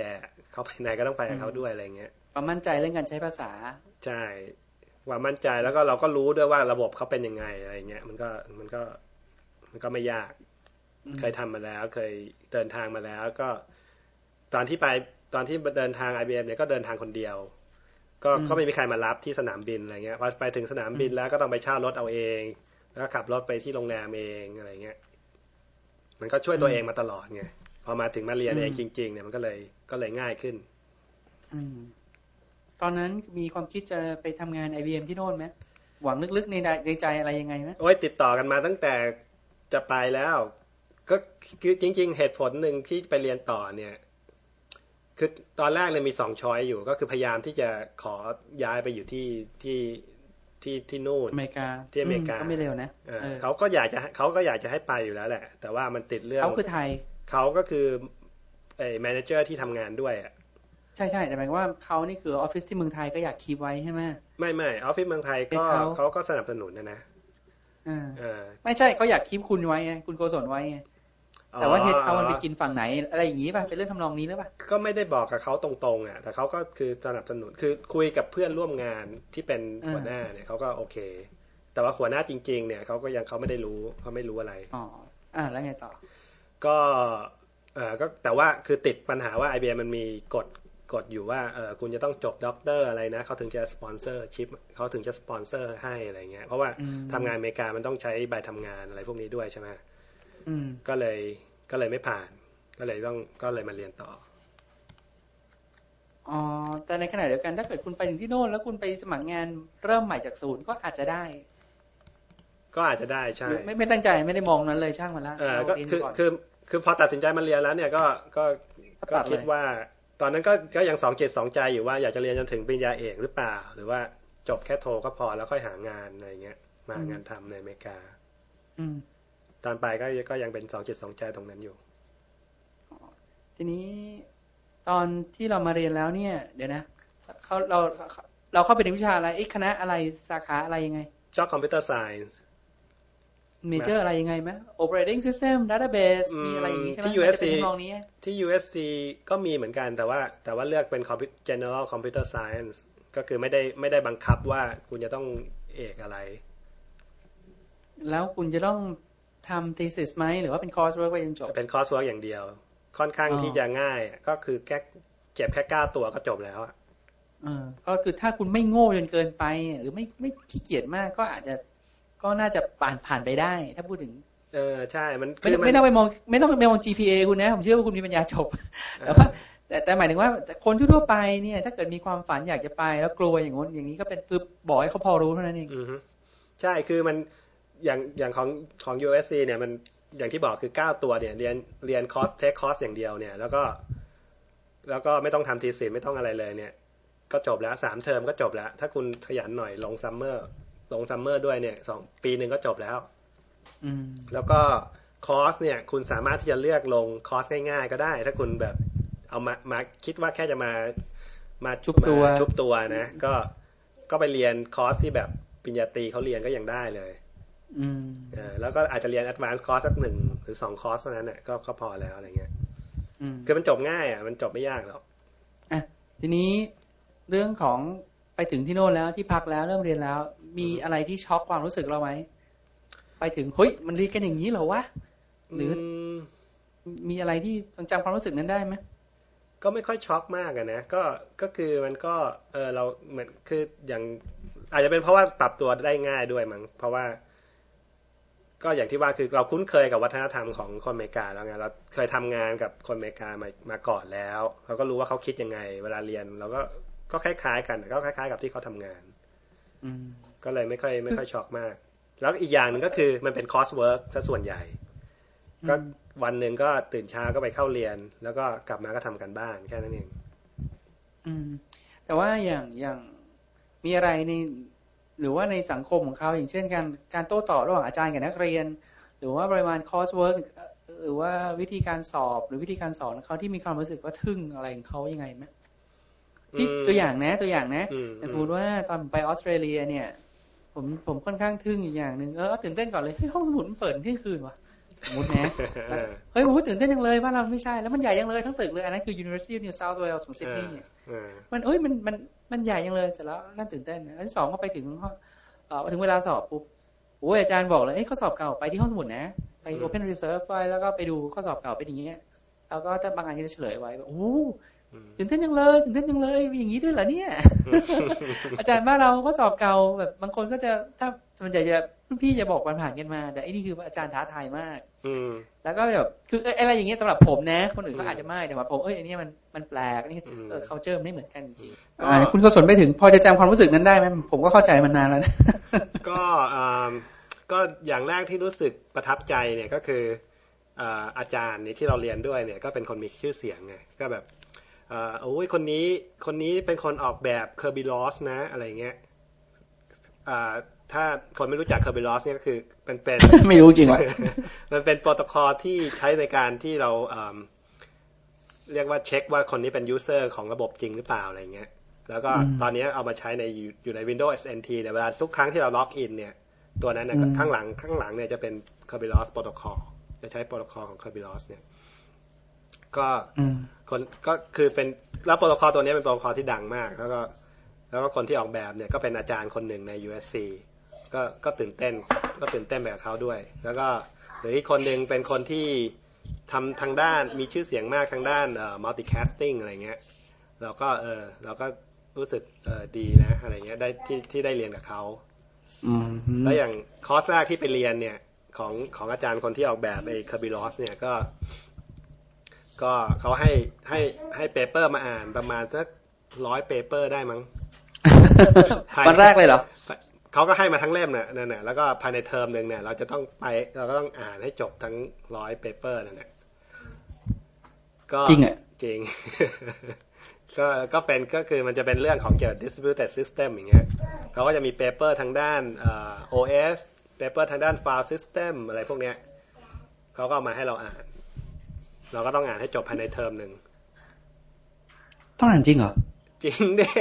เขาไปไหนก็ต้องไปกับเขาด้วยอะไรเงี้ยความมั่นใจเรื่องการใช้ภาษา ใช่ความมั่นใจแล้วก็เราก็รู้ด้วยว่าระบบเขาเป็นยังไงอะไรเงี้ยมันก็มันก็มันก็ไม่ยากอืมเคยทำมาแล้ว เคยเดินทางมาแล้ว ก็ ตอนที่ไป ตอนที่เดินทาง IBM เนี่ยก็เดินทางคนเดียว ก็อืมก็ไม่มีใครมารับที่สนามบินอะไรเงี้ยพอไปถึงสนามบินแล้วก็ต้องไปเช่ารถเอาเอง แล้วก็ขับรถไปที่โรงแรมเองอะไรเงี้ย มันก็ช่วยตัวเองมาตลอดไงพอมาถึงมาเรียนเองจริง ๆ เนี่ยมันก็เลยก็เลยง่ายขึ้นอืมตอนนั้นมีความคิดจะไปทำงาน IBM ที่โน่นไหมหวังลึกๆในในใจอะไรยังไงไหมโอ้ยติดต่อกันมาตั้งแต่จะไปแล้ว ก็คือจริง ๆ เหตุผลหนึ่งที่ไปเรียนต่อเนี่ย คือตอนแรกเนี่ยมีสอง choice อยู่ ก็คือพยายามที่จะขอย้ายไปอยู่ที่ที่ที่ที่นู่นอเมริกาที่อเมริกาก็ไม่เลวนะเออเออเขาก็อยากจะเขาก็อยากจะให้ไปอยู่แล้วแหละ แต่ว่ามันติดเรื่องเขาคือไทยเขาก็คือไอ้ manager ที่ทำงานด้วยอะใช่ใช่แต่หมายความว่าเขานี่คือออฟฟิศที่เมืองไทยก็อยาก keep ไว้ใช่ไหมไม่ไม่ออฟฟิศเมืองไทยก็ให้เขาเขาก็สนับสนุนนะนะอ่าเออไม่ใช่เขาอยาก keep คุณไว้ไงคุณโกศลไว้ไง แต่ว่า headcount มันไปกินฝั่งไหน อะไรอย่างนี้ป่ะเป็นเรื่องทำนองนี้หรือเปล่าก็ไม่ได้บอกกับเขาตรงๆอะแต่เขาก็คือสนับสนุนคือคุยกับเพื่อนร่วมงานที่เป็นหัวหน้าเนี่ยเขาก็โอเค แต่ว่าหัวหน้าจริง ๆ เนี่ยเขาก็ยังเขาไม่ได้รู้เขาไม่รู้อะไรอ๋ออ่าแล้วไงต่อ ก็เออก็แต่ว่าคือติดปัญหาว่า IBM มันมีกฎกฎอยู่ว่าเออคุณจะต้องจบด็อกเตอร์อะไรนะเขาถึงจะ sponsorshipเขาถึงจะสปอนเซอร์ให้อะไรเงี้ยเพราะว่าอืมทำงานอเมริกามันต้องใช้ใบทำงานอะไรพวกนี้ด้วยใช่ไหมอืม ก็เลยก็เลยไม่ผ่าน ก็เลยต้องก็เลยมาเรียนต่ออ๋อแต่ในขณะเดียวกันถ้าเกิดคุณไปถึงที่โน่นแล้วคุณไปสมัครงานเริ่มใหม่จากศูนย์ก็อาจจะได้ ก็อาจจะได้ใช่หรือไม่ไม่ตั้งใจไม่ได้มองนั้นเลยช่างมันละเออราก็เรียนคือก่อนคือคือพอตัดสินใจมาเรียนแล้วเนี่ยก็ก็ก็ก็ตัดเลยคิดว่า ตอนนั้นก็ก็ยังสองจิตสองใจอยู่ว่าอยากจะเรียนจนถึงปริญญาเอกหรือเปล่า หรือว่าจบแค่โทก็พอแล้วค่อยหางานอะไรเงี้ย มาหางานทำในอเมริกา อืม ตอนไปก็ก็ยังเป็นสองจิตสองใจตรงนั้นอยู่ ทีนี้ตอนที่เรามาเรียนแล้วเนี่ย เดี๋ยวนะเขาเราเราเข้าไปในวิชาอะไรเอ๊ะคณะอะไรสาขาอะไรยังไงชอบ computer science major อะไรยังไงไหม operating system database อืมมีอะไรอย่างนี้ใช่ไหมที่มันจะ USC เป็นทำนองนี้ที่ USC ก็มีเหมือนกันแต่ว่า แต่ว่าเลือกเป็น Compu- General Computer Science ก็คือไม่ได้ไม่ได้บังคับว่าคุณจะต้องเอกอะไร แล้วคุณจะต้อง ทำ thesis ไหมหรือว่าเป็น coursework ไปจนจบ เป็น coursework อย่างเดียว ค่อนข้างอ๋อที่จะง่ายอะก็คือแค่เก็บแค่เก้าตัวก็จบแล้วอะเออก็คือถ้าคุณไม่โง่จนเกินไป หรือไม่ไม่ขี้เกียจมากก็อาจจะก็น่าจะผ่านผ่านไปได้ ถ้าพูดถึง เออใช่ มันไม่คือมันไม่ต้องไปมอง ไม่ต้องไปมอง GPA คุณนะ ผมเชื่อว่าคุณมีปัญญาจบแต่ว่าแต่แต่หมายถึงว่าแต่คนทั่วๆไปเนี่ย ถ้าเกิดมีความฝันอยากจะไปแล้วกลัวอย่างงู้นอย่างนี้ก็เป็นคือบอกให้เขาพอรู้เท่านั้นเองอือฮึใช่คือมัน อย่างอย่างของของ USC เนี่ยมันอย่างที่บอกคือเก้าตัวเนี่ย เรียนเรียนคอร์ส take course อย่างเดียวเนี่ย แล้วก็ แล้วก็ไม่ต้องทำ thesis ไม่ต้องอะไรเลยเนี่ย ก็จบแล้วสามเทอมก็จบแล้ว ถ้าคุณขยันหน่อยลงซัมเมอร์ลงซัมเมอร์ด้วยเนี่ยสองปีหนึ่งก็จบแล้วอืมแล้วก็คอร์สเนี่ย คุณสามารถที่จะเลือกลงคอร์สง่ายๆก็ได้ ถ้าคุณแบบ เอามามาคิดว่าแค่จะมามาชุบตัวมาชุบตัวนะ ก็ก็ไปเรียนคอร์สที่แบบปริญญาตรีเขาเรียนก็ยังได้เลยอืมเออ แล้วก็อาจจะเรียน advanced course สักหนึ่งหรือสองคอร์สเท่านั้นเนี่ยก็ก็พอแล้วอะไรเงี้ยอืมคือมันจบง่ายอะมันจบไม่ยากหรอกอะทีนี้เรื่องของไปถึงที่โน่นแล้วที่พักแล้วเริ่มเรียนแล้ว มีอะไรที่ช็อกความรู้สึกเราไหมไปถึงเฮ้ยมันเรียนกันอย่างนี้เหรอวะหรือมมีอะไรที่ยังจำความรู้สึกนั้นได้ไหมก็ไม่ค่อยช็อกมากอะนะก็ก็คือมันก็เออเราเหมือนคืออย่างอาจจะเป็นเพราะว่าปรับตัวได้ง่ายด้วยมั้งเพราะว่า ก็อย่างที่ว่าคือเราคุ้นเคยกับวัฒนธรรมของคนอเมริกาแล้วไงเราเคยทำงานกับคนอเมริกามามาก่อนแล้วเราก็รู้ว่าเขาคิดยังไง เวลาเรียนเราก็ก็คล้ายๆ กันก็คล้าย ๆ กับที่เขาทำงาน อืมก็เลยไม่ค่อยไม่ค่อยช็อกมาก แล้วอีกอย่างหนึ่งก็คือมันเป็น coursework ซะส่วนใหญ่ ก็วันหนึ่งก็ตื่นเช้าก็ไปเข้าเรียน แล้วก็กลับมาก็ทำการบ้านแค่นั้นเอง อืม แต่ว่าอย่างอย่างมีอะไรใน หรือว่าในสังคมของเขาอย่างเช่นการการโต้ตอบระหว่างอาจารย์กับนักเรียน หรือว่าปริมาณ coursework หรือว่าวิธีการสอบหรือวิธีการสอนของเขาที่มีความรู้สึกว่าทึ่งอะไรของเขายังไงไหมที่อืมตัวอย่างนะตัวอย่างนะอืมอย่างสมมติว่าตอนผมไปออสเตรเลียเนี่ย ผมผมค่อนข้างทึ่งอีกอย่างหนึ่งเออตื่นเต้นก่อนเลยเฮ้ยห้องสมุดมันเปิดเที่ยงคืนวะ สมมตินะเออเฮ้ยโอ้โหตื่นเต้นจังเลยบ้านเราไม่ใช่แล้วมันใหญ่ยังเลยทั้งตึกเลยอันนั้นคือ University of New South Wales ของซิดนีย์เออมันเอ้ยมันมันมันใหญ่ยังเลยเสร็จแล้วน่าตื่นเต้นอันที่สองก็ไปถึงห้องเอ่อถึงเวลาสอบปุ๊บโอ้ยอาจารย์บอกเลยเอ้ยข้อสอบเก่าไปที่ห้องสมุดนะ ไป Open Reserve ไว้แล้วก็ไปดูข้อสอบเก่าเป็นอย่างเงี้ยแล้วก็ถ้าบางอันก็จะเฉลยไว้แบบโอ้อืมตื่นเต้นจังเลยตื่นเต้นจังเลยมีอย่างนี้ด้วยเหรอเนี่ย อาจารย์บ้านเราข้อสอบเก่าแบบบางคนก็จะถ้ามันจะจะ รุ่นพี่จะบอกผ่านๆกันมา แต่ไอ้นี่คืออาจารย์ท้าทายมาก อืมแล้วก็แบบคือเอ้ยอะไรอย่างเงี้ยสำหรับผมนะ คนอื่นก็อืมอาจจะไม่แต่ว่าผมเอ้ยอันเนี้มันมันแปลกนี่อืมเออ culture มันไม่เหมือนกันจริงก็อ่าคุณก็สนไปถึง พอจะจำความรู้สึกนั้นได้ไหมผมก็เข้าใจมานานแล้วนะก็อ่าก็อย่างแรกที่รู้สึกประทับใจเนี่ยก็คืออ่าอาจารย์เนี่ยที่เราเรียนด้วยเนี่ยก็เป็นคนมีชื่อเสียงไงก็แบบอ่าโอ้ยคนนี้คนนี้เป็นคนออกแบบ Kerberos นะอะไรเงี้ยอ่า ถ้าคนไม่รู้จัก Kerberos เนี่ยก็คือเป็นเป็นไม่รู้จริงวะมันเป็นโปรโตคอลที่ใช้ในการที่เราอืมเรียกว่าเช็คว่าคนนี้เป็น user ของระบบจริงหรือเปล่าอะไรเงี้ย แล้วก็อืมตอนนี้เอามาใช้ในอยู่อยู่ใน Windows NT เนี่ยเวลาทุกครั้งที่เราล็อกอินเนี่ย ตัวนั้นเนี่ยอืมข้างหลังข้างหลังเนี่ยจะเป็น Kerberos protocol จะใช้โปรโตคอลของ Kerberos เนี่ย ก็อืมคนก็คือเป็นแล้วโปรโตคอลตัวนี้เป็นโปรโตคอลที่ดังมาก แล้วก็แล้วก็คนที่ออกแบบเนี่ยก็เป็นอาจารย์คนหนึ่งใน USC ก็ก็ตื่นเต้น ก็ตื่นเต้นแบบเขาด้วย แล้วก็หรืออีกคนหนึ่งเป็นคนที่ทำทางด้านมีชื่อเสียงมากทางด้านเอ่อ multicasting อะไรเงี้ยเราก็เออเราก็รู้สึกเออดีนะอะไรเงี้ยได้ที่ที่ได้เรียนกับเขาอืมแล้วอย่างคอร์สแรกที่ไปเรียนเนี่ย ของของอาจารย์คนที่ออกแบบไอ้ Kerberos เนี่ยก็ ก็เขาให้ให้ให้ paper มาอ่านประมาณสักร้อย paper ได้มั้งวันแรกเลยเหรอ เขาก็ให้มาทั้งเล่มน่ะนั่นน่ะแล้วก็ภายในเทอมหนึ่งเนี่ย เราจะต้องไปเราก็ต้องอ่านให้จบทั้งร้อย paper นั่นแหละก็จริงอะจริง ก็ก็เป็นก็คือมันจะเป็นเรื่องของเกี่ยวกับ distributed system อย่างเงี้ยเขาก็จะมี paper ทางด้านเอ่อ OS paper ทางด้าน file system อะไรพวกเนี้ยเขาก็เอามาให้เราอ่าน เราก็ต้องอ่านให้จบภายในเทอมหนึ่งต้องอ่านจริงเหรอจริงเด้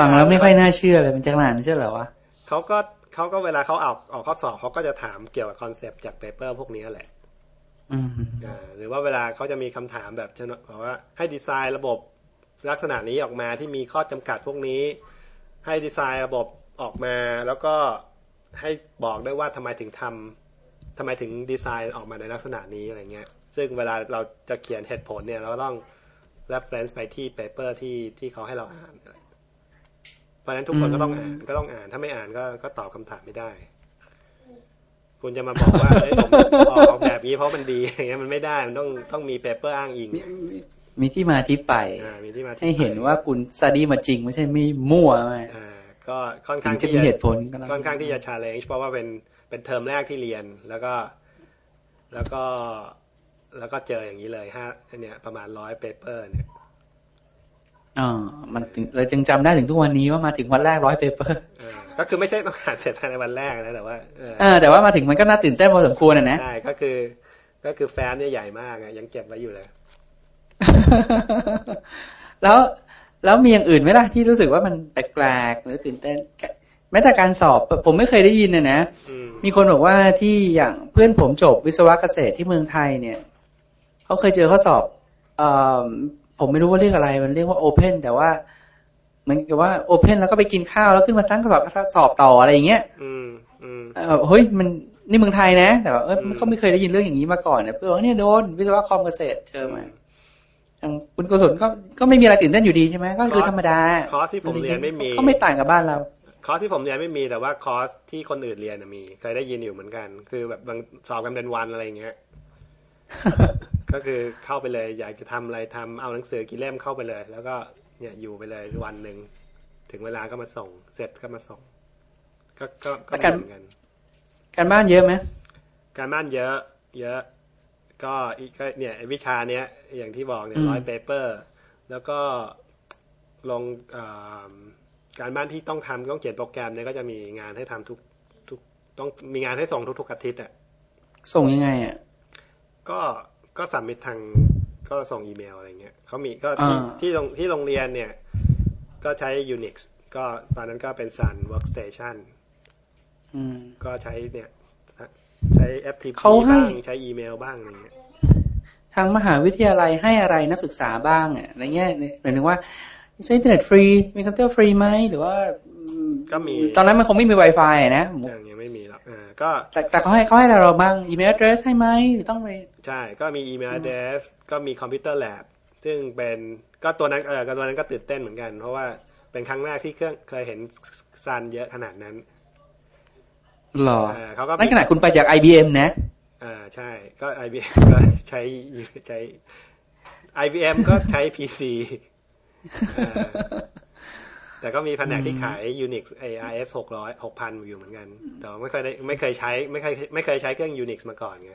ฟังแล้วไม่ค่อยน่าเชื่อเลยมันจะขนาดนั้นใช่เหรอวะ เขาก็เขาก็เวลาเขาออกออกข้อสอบเขาก็จะถามเกี่ยวกับ concept จาก paper พวกนี้แหละอืมอ่าหรือว่าเวลาเขาจะมีคำถามแบบเช่นบอกว่าให้ดีไซน์ระบบลักษณะนี้ออกมาที่มีข้อจำกัดพวกนี้ ให้ดีไซน์ระบบออกมาแล้วก็ให้บอกด้วยว่าทำไมถึงทำทำไมถึงดีไซน์ออกมาในลักษณะนี้อะไรเงี้ย ซึ่งเวลาเราจะเขียนเหตุผลเนี่ยเราก็ต้อง reference ไปที่ paper ที่ที่เขาให้เราอ่านอะไรเพราะฉะนั้นทุกคนก็ต้องอ่านก็ต้องอ่าน ถ้าไม่อ่านก็ก็ตอบคำถามไม่ได้ คุณจะมาบอกว่าเอ้ยผมออกแบบนี้เพราะมันดีอย่างเงี้ยมันไม่ได้มันต้องต้องมี paper อ้างอิงมีที่มาที่ไปอ่ามีที่มาที่ให้เห็นไปว่าคุณ study มาจริงไม่ใช่ไม่มั่วมาอ่าก็ถึงค่อนข้างจะที่มีเหตุผลก็แล้วค่อนข้างที่จะ challenge เพราะว่าเป็นเป็นเทอมแรกที่เรียนแล้วก็ แล้วก็แล้วก็เจออย่างนี้เลยฮะเนี่ยประมาณร้อย paper เนี่ย อ๋อมันถึงเลยจึงจำได้ถึงทุกวันนี้ว่ามาถึงวันแรกร้อย paper อ่าก็คือไม่ใช่ต้องอ่านเสร็จภายในวันแรกนะแต่ว่าเออเออแต่ว่ามาถึงมันก็น่าตื่นเต้นพอสมควรอะนะใช่ก็คือ ก็คือแฟ้มเนี่ยใหญ่มากอะยังเก็บไว้อยู่เลย แล้วแล้วมีอย่างอื่นไหมล่ะที่รู้สึกว่ามันแปลกๆหรือตื่นเต้นแม้แต่การสอบผมไม่เคยได้ยินนะนะอืมมีคนบอกว่าที่อย่างเพื่อนผมจบวิศวะเกษตรที่เมืองไทยเนี่ยเขาเคยเจอข้อสอบเออ ผมไม่รู้ว่าเรียกอะไร มันเรียกว่าโอเพนแต่ว่าเหมือนกับว่าโอเพนแล้วก็ไปกินข้าวแล้วขึ้นมาตั้งข้อสอบสอบต่ออะไรอย่างเงี้ย อืมอืมเออเฮ้ยมันนี่เมืองไทยนะ แต่ว่าเอออืมเขาไม่เคยได้ยินเรื่องอย่างนี้มาก่อนเนี่ยเพื่อนว่าเนี่ยโดนวิศวะคอมเกษตรเจอมาอย่างคุณกุศลก็ก็ไม่มีอะไรตื่นเต้นอยู่ดีใช่ไหมก็คือธรรมดาคอร์สที่ผมเรียนไม่มีเขาไม่ต่างกับบ้านเราคอร์สที่ผมเรียนไม่มีแต่ว่าคอร์สที่คนอื่นเรียนน่ะมีเคยได้ยินอยู่เหมือนกัน คือแบบบางสอบกันเป็นวันอะไรอย่างเงี้ย ก็คือเข้าไปเลย อยากจะทำอะไรทำเอาหนังสือกี่เล่มเข้าไปเลย แล้วก็เนี่ยอยู่ไปเลยวันหนึ่งถึงเวลาก็มาส่ง เสร็จก็มาส่ง ก็ก็ก็แต่การเหมือนกัน การบ้านเยอะไหมการบ้านเยอะ เยอะ ก็อีกก็เนี่ยไอ้วิชาเนี้ยอย่างที่บอกเนี่ยร้อยเปเปอร์ แล้วก็ลงอ่าการบ้านที่ต้องทำต้องเขียนโปรแกรมเนี่ยก็จะมีงานให้ทำทุกทุกต้องมีงานให้ส่งทุกๆอาทิตย์อะส่งยังไงอะก็ ก็สัมมิททางก็ส่งอีเมลอะไรเงี้ยเขามีก็ที่อ่าที่โรงที่โรงเรียนเนี่ย ก็ใช้ Unix ก็ตอนนั้นก็เป็น Sun Workstation อืมก็ใช้เนี่ย ใช้ FTP เขาให้บ้างใช้อีเมลบ้างอะไรเงี้ยทางมหาวิทยาลัยให้อะไรนักศึกษาบ้างอะอะไรเงี้ยหมายถึงว่าใช้อินเทอร์เน็ตฟรี มีคอมพิวเตอร์ฟรีไหมหรือว่าอืมก็มี ตอนนั้นมันคงไม่มี Wi-Fi อะนะยังยังไม่มีหรอกอ่าก็แต่แต่เขาให้เขาให้อะไรเราบ้างอีเมล address ให้ไหมหรือต้องไป ใช่ ก็มีอีเมล address ก็มีคอมพิวเตอร์แลบซึ่งเป็นก็ตัวนั้นเออก็ตัวนั้นก็ตื่นเต้นเหมือนกัน เพราะว่าเป็นครั้งแรกที่เครื่องเคยเห็นซันเยอะขนาดนั้นหรอเออเขาก็นั่นขนาดคุณไปจาก IBM นะ อ่าใช่ ก็ IBM ก็ใช้ใช้ IBM ก็ใช้ PC เออแต่ก็มีแผนกที่ขาย Unix ARS หกร้อยหกพันอยู่เหมือนกัน แต่ว่าไม่เคยได้ไม่เคยใช้ไม่เคยไม่เคยใช้เครื่อง Unix มาก่อนไง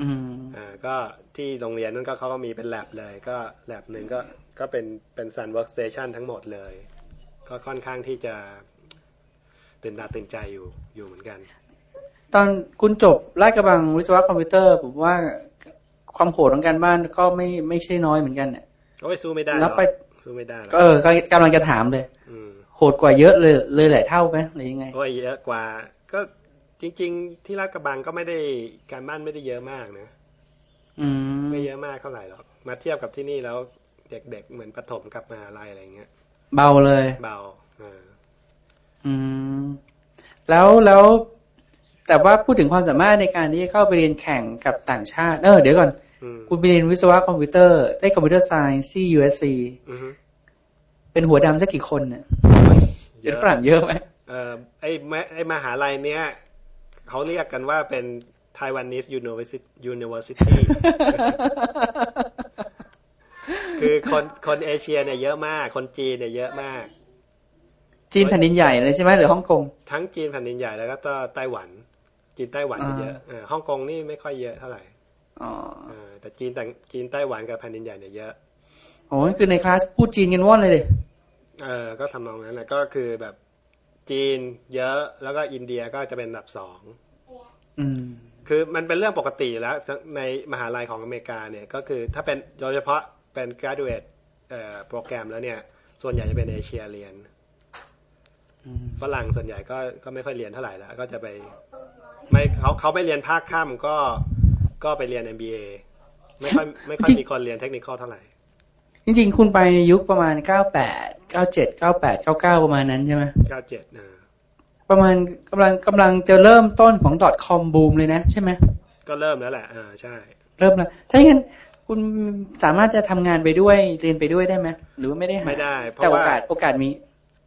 อืมอ่าก็ที่โรงเรียนนั่นก็เขาก็มีเป็น lab เลย ก็ lab หนึ่งก็ก็เป็นเป็น Sun Workstation ทั้งหมดเลย ก็ค่อนข้างที่จะตื่นตาตื่นใจอยู่อยู่เหมือนกัน ตอนคุณจบราชกระบังวิศวะคอมพิวเตอร์ผมว่าความโหดของการบ้านก็ไม่ไม่ใช่น้อยเหมือนกันเนี่ยโอ้ยสู้ไม่ได้หรแล้อวกไปสู้ไม่ได้หรอกก็เออก็กำลังจะถามเลยอืมโหดกว่าเยอะเลยเลยหลายเท่าไหมหรือยังไงโอ้ยเยอะกว่า ก็ จริง ๆ ที่ลาดกระบังก็ไม่ได้การบ้านไม่ได้เยอะมากนะอืมไม่เยอะมากเท่าไหร่หรอกมาเทียบกับที่นี่แล้วเด็กๆเหมือนประถมกับมหาลัยอะไรเงี้ย เบาเลย เบาอ่าอืม แล้วแล้ว แต่ว่าพูดถึงความสามารถในการที่จะเข้าไปเรียนแข่งกับต่างชาติ เออเดี๋ยวก่อนอืมคุณไปเรียนวิศวะคอมพิวเตอร์ได้ computer science ที่ USC อือฮึเป็นหัวดำสักกี่คนเนี่ยเยเป็นอะฝรั่งเยอะไหมเอ่อไอ้แม่ไอ้มหาลัยเนี้ย เขาเรียกกันว่าเป็น Taiwanese University University คือคนคนเอเชียเนี่ยเยอะมาก คนจีนเนี่ยเยอะมาก จีนแผ่นดินใหญ่เลยใช่ไหมหรือฮ่องกง ทั้งจีนแผ่นดินใหญ่แล้วก็ไต้หวัน จีนไต้หวันเนี่ยเยอะเออฮ่องกงนี่ไม่ค่อยเยอะเท่าไหร่อ๋อเออแต่จีนแต่จีนไต้หวันกับแผ่นดินใหญ่เนี่ยเยอะโอ้ยคือในคลาสพูดจีนกันว่อนเลยดิเออก็ทำนองนั้นแหละก็คือแบบ จีน เยอะแล้วก็อินเดียก็จะเป็นอันดับสองอืมคือมันเป็นเรื่องปกติอยู่แล้วในมหาลัยของอเมริกาเนี่ยก็คือถ้าเป็นโดยเฉพาะเป็น graduate เอ่อโปรแกรมแล้วเนี่ย ส่วนใหญ่จะเป็นเอเชียเรียนอืมฝรั่งส่วนใหญ่ก็ก็ไม่ค่อยเรียนเท่าไหร่แล้ว ก็จะไปไม่เขาเขาไปเรียนภาคค่ำก็ก็ไปเรียน MBA ไม่ค่อยไม่ค่อยมีคนเรียนเทคนิคเท่าไหร่ จริงๆ คุณไปในยุคประมาณ98 97 98 99ประมาณนั้นใช่ไหมเก้าเจ็ดนะประมาณกำลังกำลังจะเริ่มต้นของ .com boom เลยนะ ใช่ไหมก็เริ่มแล้วแหละอ่าใช่ เริ่มแล้วถ้าอย่างนั้นคุณสามารถจะทำงานไปด้วยเรียนไปด้วยได้ไหมหรือว่าไม่ได้หาไม่ได้เพแต่ราะโอว่ากาสโอกาสมี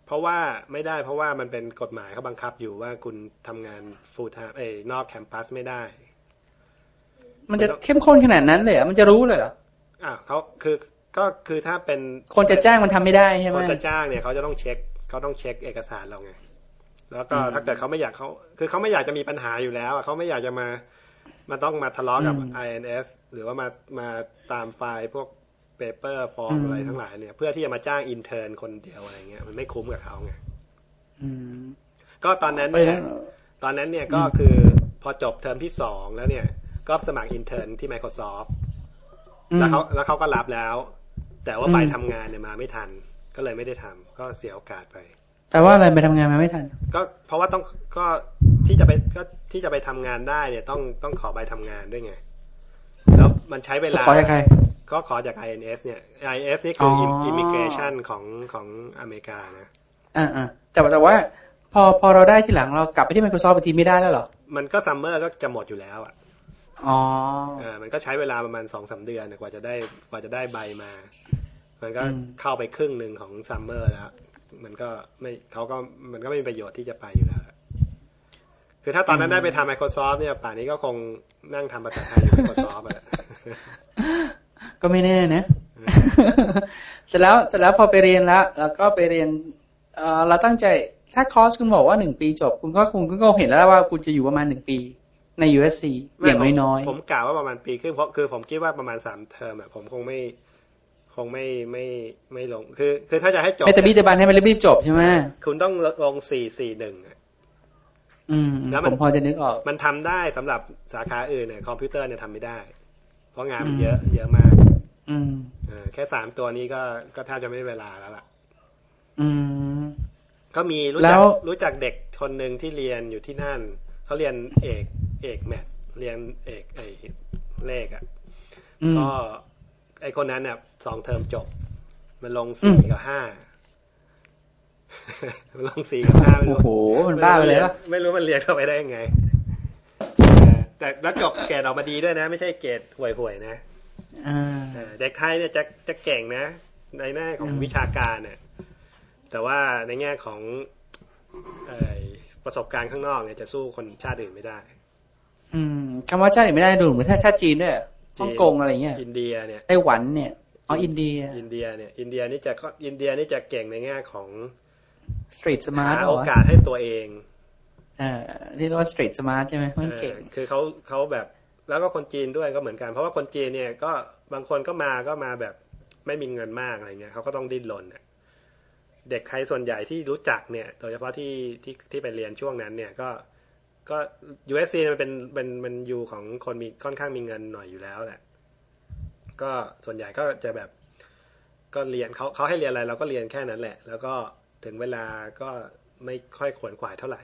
เพราะว่าไม่ได้เพราะว่ามันเป็นกฎหมายเขาบังคับอยู่ว่าคุณทำงาน full time เอ้ยนอกแคมปัสไม่ได้ มันจะเข้มข้นขนาดนั้นเลยเหรอมันจะรู้เลยเหรออ่าเขาคือ ก็คือถ้าเป็นคนจะจ้างมันทำไม่ได้ใช่ไหม คนจะจ้างเนี่ยเขาจะต้องเช็คเขาต้องเช็คเอกสารเราไงแล้วก็อืมถ้าเกิดเขาไม่อยากเขาคือเขาไม่อยากจะมีปัญหาอยู่แล้วอะเขาไม่อยากจะมามาต้องมาทะเลาะกับอืม INS หรือว่ามามาตามไฟล์พวกเปเปอร์ฟอร์มอืมอะไรทั้งหลายเนี่ย เพื่อที่จะมาจ้าง intern คนเดียวอะไรเงี้ยมันไม่คุ้มกับเขาไงอืมก็ตอนนั้นไปเนี่แล้วตอนนั้นเนี่ยก็คือพอจบเทอมที่สองแล้วเนี่ย ก็สมัคร intern ที่ Microsoft อืมแล้วเขาแล้วเขาก็รับแล้ว แต่ว่าอืมใบทำงานเนี่ยมาไม่ทัน ก็เลยไม่ได้ทำก็เสียโอกาสไปแปลว่าอะไรไปทำงานมาไม่ทัน ก็เพราะว่าต้องก็ที่จะไปก็ที่จะไปทำงานได้เนี่ยต้องต้องขอใบทำงานด้วยไง แล้วมันใช้เวลาขอจากใครก็ขอจาก INS เนี่ย INS นี่คือออ immigration ของของอเมริกานะอ่าอ่าแต่ว่าแต่ว่า พอพอเราได้ทีหลังเรากลับไปที่ Microsoft อีกทีไม่ได้แล้วเหรอ มันก็ summer ก็จะหมดอยู่แล้วอะอ๋อเออมันก็ใช้เวลาประมาณสองสามเดือนกว่าจะได้กว่าจะได้ใบมา มันก็อืมเข้าไปครึ่งหนึ่งของ summer แล้ว มันก็ไม่เขาก็มันก็ไม่มีประโยชน์ที่จะไปอยู่แล้ว คือถ้าตอนนั้นได้ไปทำ Microsoft เนี่ย ป่านนี้ก็คงนั่งทำภาษาไทยอยู่ Microsoft อะก็ไม่แน่นะ เสร็จแล้วเสร็จแล้วพอไปเรียนแล้ว แล้วก็ไปเรียนเออเราตั้งใจถ้าคอร์สคุณบอกว่าหนึ่งปีจบ คุณก็คุณก็เห็นแล้วว่าคุณจะอยู่ประมาณหนึ่งปีใน USC อย่างน้อยผมผมกล่าวว่าประมาณปีครึ่งเพราะคือผมคิดว่าประมาณสามเทอมอะผมคงไม่ค งไม่ไม่ไม่ลง คือ คือถ้าจะให้จๆบไม่ตะบี้ตะบันให้มันรีบๆจบใช่ไหมคุณต้องลงสี่สี่หนึ่งอืมแล้วมันผมพอจะนึกออก มันทำได้สำหรับสาขาอื่นเนี่ยคอมพิวเตอร์เนี่ยทำไม่ได้ เพราะงานมันอืมเยอะ เยอะมาก อืมเออแค่สามตัวนี้ก็ก็แทบจะไม่มีเวลาแล้วล่ะ อืมก็มีรู้แล้จักวรู้จักเด็กคนหนึ่งที่เรียนอยู่ที่นั่นเขาเรียนเอกเอกแมทเรียนเอกไอเลขอะอืมก็ ไอคนนั้นเนี่ยสองเทอมจบ มันลงอืสี่มกับห้ามันลงสี่กับห้าไม่โอ้รู้โห มันบ้าไปเลยปะไม่รู้มันเรียนเข้าไปได้ยังไงเออแต่แล้วจบเกรดออกมาดีด้วยนะ ไม่ใช่เกรดห่วยๆนะอ่าเออเด็กไทยเนี่ยจะจะเก่งนะ ในแง่ของอืมวิชาการเนี่ยแต่ว่าในแง่ของเอ่อประสบการณ์ข้างนอกเนี่ยจะสู้คนชาติอื่นไม่ได้ อืมคำว่าชาติอื่นไม่ได้ดูเหมือนถ้าชาติจีนด้วยจีน ฮ่องกงอะไรเงี้ย อินเดียเนี่ยไต้หวันเนี่ยอ๋ออินเดีย อินเดียเนี่ยอินเดียนี่จะอินเดียนี่จะเก่งในแง่ของ street smart หาโอกาสให้ตัวเองเอ่าที่เรียกว่า street smart ใช่ไหมมันเก่งเออคือเขาเขาแบบแล้วก็คนจีนด้วยก็เหมือนกัน เพราะว่าคนจีนเนี่ยก็บางคนก็มาก็มาแบบไม่มีเงินมากอะไรเงี้ยเขาก็ต้องดิ้นรนเนี่ยเด็กไทยส่วนใหญ่ที่รู้จักเนี่ย โดยเฉพาะที่ที่ที่ไปเรียนช่วงนั้นเนี่ยก็ ก็ USC เนี่ยมันเป็นเป็นมันอยู่ของคนมีค่อนข้างมีเงินหน่อยอยู่แล้วแหละ ก็ส่วนใหญ่ก็จะแบบ ก็เรียนเขาเขาให้เรียนอะไรเราก็เรียนแค่นั้นแหละ แล้วก็ถึงเวลาก็ไม่ค่อยขวนขวายเท่าไหร่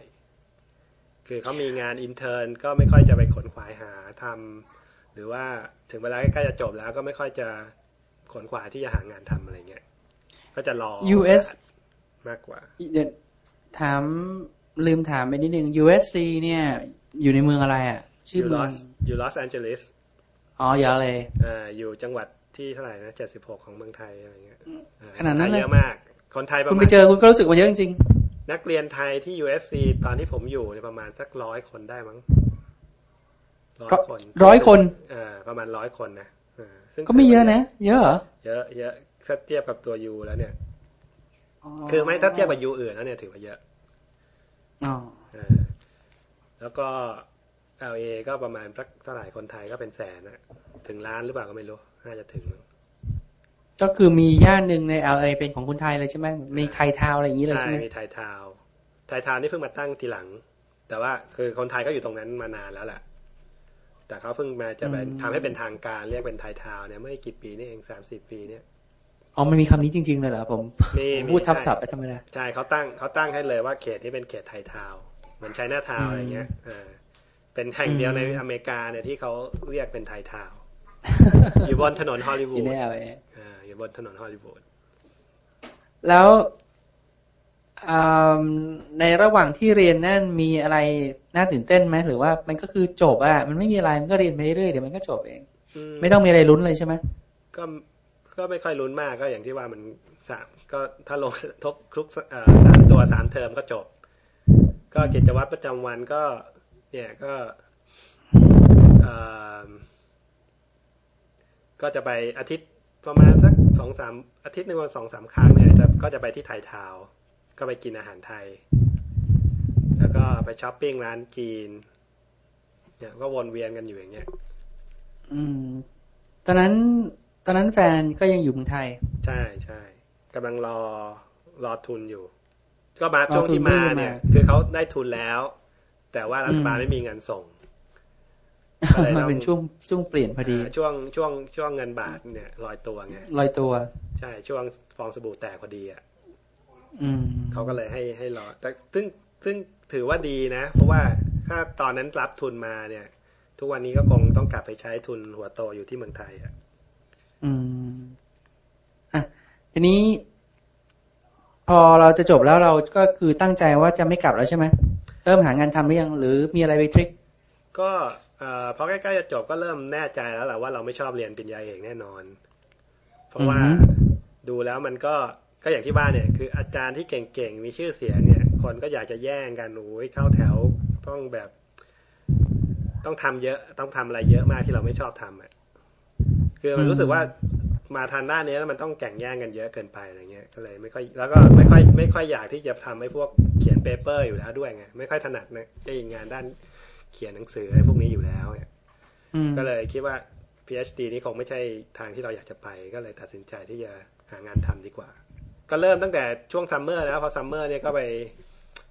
คือเขามีงานอินเทอร์นก็ไม่ค่อยจะไปขนขวายหาทำหรือว่าถึงเวลาใกล้ๆจะจบแล้วก็ไม่ค่อยจะขนขวายที่จะหางานทำอะไรเงี้ย ก็จะรอ US มากกว่าเดี๋ยวถาม ลืมถามไปนิดนึง USC เนี่ย อยู่ในเมืองอะไรอะ ชื่ออยู่เมืลอองสอยู่ลอสแอนเจลิสอ๋ออย่าเลยอ่าอยู่จังหวัดที่เท่าไหร่นะเจ็ดสิบหกของเมืองไทยอะไรเงี้ยอ่ขนาดนั้นเลยเยอะมาก คนไทยประคุณมาไปณเจอคุณก็รู้สึกว่าเยอะจริงนักเรียนไทยที่ USC ตอนที่ผมอยู่เนี่ยประมาณสักร้อยคนได้มั้งร้อยคนร้อยคนอ่าประมาณร้อยคนนะอ่าซึ่งๆก็ไม่เยอะนะ เยอะเหรอเยอะเยอะถ้าเทียบกับตัวยูแล้วเนี่ย คือไม่ถ้าเทียบกับยูอื่นแล้วเนี่ยถือว่าเยอะ อ๋อเออแล้วก็ LA ก็ประมาณสักเท่าไหร่คนไทยก็เป็นแสนนะถึงล้านหรือเปล่าก็ไม่รู้ น่าจะถึงมั้งก็คือมีย่านหนึ่งใน LA เป็นของคนไทยเลยใช่ไหมมีไทยทาวน์อะไรอย่างนี้เลยใช่ใช่ไหมมีไทยทาวน์ไทยทาวน์นี่เพิ่งมาตั้งทีหลัง แต่ว่าคือคนไทยก็อยู่ตรงนั้นมานานแล้วแหละแต่เขาเพิ่งมาจะเป็นทำให้เป็นทางการเรียกเป็นไทยทาวน์เนี่ยเมื่อกี่ปีนี่เองสามสิบปีเนี่ย อ๋อมันมีคำนี้จริง ๆ เลยเหรอผมมีผมมีพูดทับใช่ศัพท์ไปธรรมดาใช่เขาตั้งเขาตั้งให้เลยว่าเขตนี้เป็นเขตไทยทาวน์เหมือนไชน่าทาวน์อะไรเงี้ยเออเป็นแห่งเดียวในอเมริกาเนี่ยที่เขาเรียกเป็นไทยทาวน์อยู่บนถนนฮอลลีวูอยู่ดใน LA อ่าอยู่บนถนนฮอลลีวูดแล้วอืมในระหว่างที่เรียนนั่นมีอะไรน่าตื่นเต้นไหมหรือว่ามันก็คือจบอะมันไม่มีอะไรมันก็เรียนไปเรื่อยๆเดี๋ยวมันก็จบเอง ไม่ต้องมีอะไรลุ้นเลยใช่ไหมก็ ก็ไม่ค่อยลุ้นมากก็อย่างที่ว่ามันสามก็ถ้าลงทบครุกสามตัวสามเทอมก็จบ ก็กิจวัตรประจำวันก็ เนี่ยก็ก็จะไปอาทิตย์ประมาณสักสองสามอาทิตย์หนึ่งวันสองสามครั้งเนี่ยจะก็จะไปที่ไทยทาวก็ไปกินอาหารไทย แล้วก็ไปช้อปปิ้งร้านจีน เนี่ยก็วนเวียนกันอยู่อย่างเงี้ย อืมตอนนั้น ตอนนั้นแฟนก็ยังอยู่เมืองไทย ใช่ใช่กำลังรอรอทุนอยู่ ก็มาช่วงที่มาเนี่ย คือเขาได้ทุนแล้ว แต่ว่ารัฐบาลไม่มีเงินส่งอะไรมันต้องเป็นช่วงช่วงเปลี่ยนพอดีอ่าช่วงช่วงช่วงเงินบาทเนี่ยลอยตัวไงลอยตัว ใช่ช่วงฟองสบู่แตกพอดีอะอืมเขาก็เลยให้ให้รอ แต่ซึ่งซึ่งถือว่าดีนะ เพราะว่าถ้าตอนนั้นรับทุนมาเนี่ย ทุกวันนี้ก็คงต้องกลับไปใช้ทุนหัวโตอยู่ที่เมืองไทยอะ อืมอะทีนี้ พอเราจะจบแล้วเราก็คือตั้งใจว่าจะไม่กลับแล้วใช่ไหมเริ่มหางานทำหรือยัง หรือมีอะไรไปทริคก็เอ่อพอใกล้ๆจะจบก็เริ่มแน่ใจแล้วแหละว่าเราไม่ชอบเรียนปริญญาเอกแน่นอน เพราะว่าดูแล้วมันก็ก็อย่างที่ว่าเนี่ย คืออาจารย์ที่เก่งๆมีชื่อเสียงเนี่ย คนก็อยากจะแย่งกันโอ้ยเข้าแถวต้องแบบ ต้องทำเยอะต้องทำอะไรเยอะมากที่เราไม่ชอบทำอะ คือมันรู้สึกว่ามาทางด้านนี้แล้วมันต้องแข่งแย่งกันเยอะเกินไปอะไรเงี้ยก็เลยไม่ค่อยแล้วก็ไม่ค่อยไม่ค่อยอยากที่จะทำให้พวกเขียนเปเปอร์อยู่แล้วด้วยไงไม่ค่อยถนัดนะไอ้งานด้านเขียนหนังสืออะไรพวกนี้อยู่แล้วเนี่ยอืมก็เลยคิดว่า PhD นี้คงไม่ใช่ทางที่เราอยากจะไป ก็เลยตัดสินใจที่จะหางานทำดีกว่า ก็เริ่มตั้งแต่ช่วงซัมเมอร์แล้วพอซัมเมอร์เนี่ยก็ไป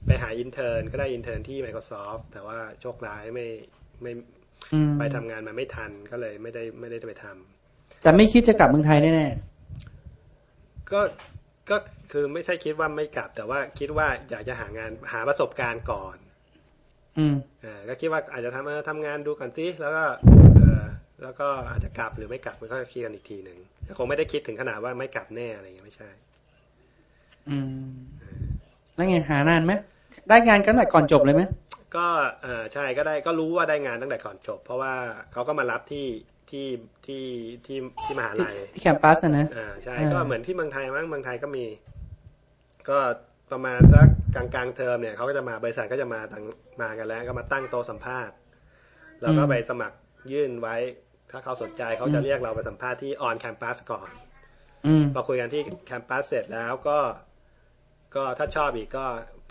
ไปหา intern ก็ได้ intern ที่ Microsoft แต่ว่าโชคร้ายไม่ไม่อืมไปทำงานมาไม่ทันก็เลยไม่ได้ไม่ได้ไปทำ แต่ไม่คิดจะกลับเมืองไทยแน่ก็ก็คือไม่ใช่คิดว่าไม่กลับ แต่ว่าคิดว่าอยากจะหางานหาประสบการณ์ก่อนๆอืมอ่าก็คิดว่าอาจจะทำเออทำงานดูก่อนสิแล้วก็เออแล้วก็อาจจะกลับหรือไม่กลับมันก็คิดกันอีกทีหนึ่งแต่คงไม่ได้คิดถึงขนาดว่าไม่กลับแน่อะไรอย่างเงี้ยไม่ใช่ อืมแล้วไงหานานไหมได้งานกันแต่ก่อนจบเลยไหม ก็เออใช่ก็ได้ก็รู้ว่าได้งานตั้งแต่ก่อนจบ เพราะว่าเขาก็มารับที่ที่ที่ที่ที่มหาที่ลัยที่แคมปัสอะนะอ่าใช่อ่าก็เหมือนที่เมืองไทยมั้งเมืองไทยก็มี ก็ประมาณสักกลางกลางๆเทอมเนี่ยเขาก็จะมาบริษัทก็จะมาตั้งมากันแล้ว ก็มาตั้งโต๊ะสัมภาษณ์เราก็ไปสมัครยื่นไว้ ถ้าเขาสนใจเขาจะเรียกเราไปสัมภาษณ์ที่ออนแคมปัสก่อนอืมพอคุยกันที่แคมปัสเสร็จแล้วก็ ก็ถ้าชอบอีกก็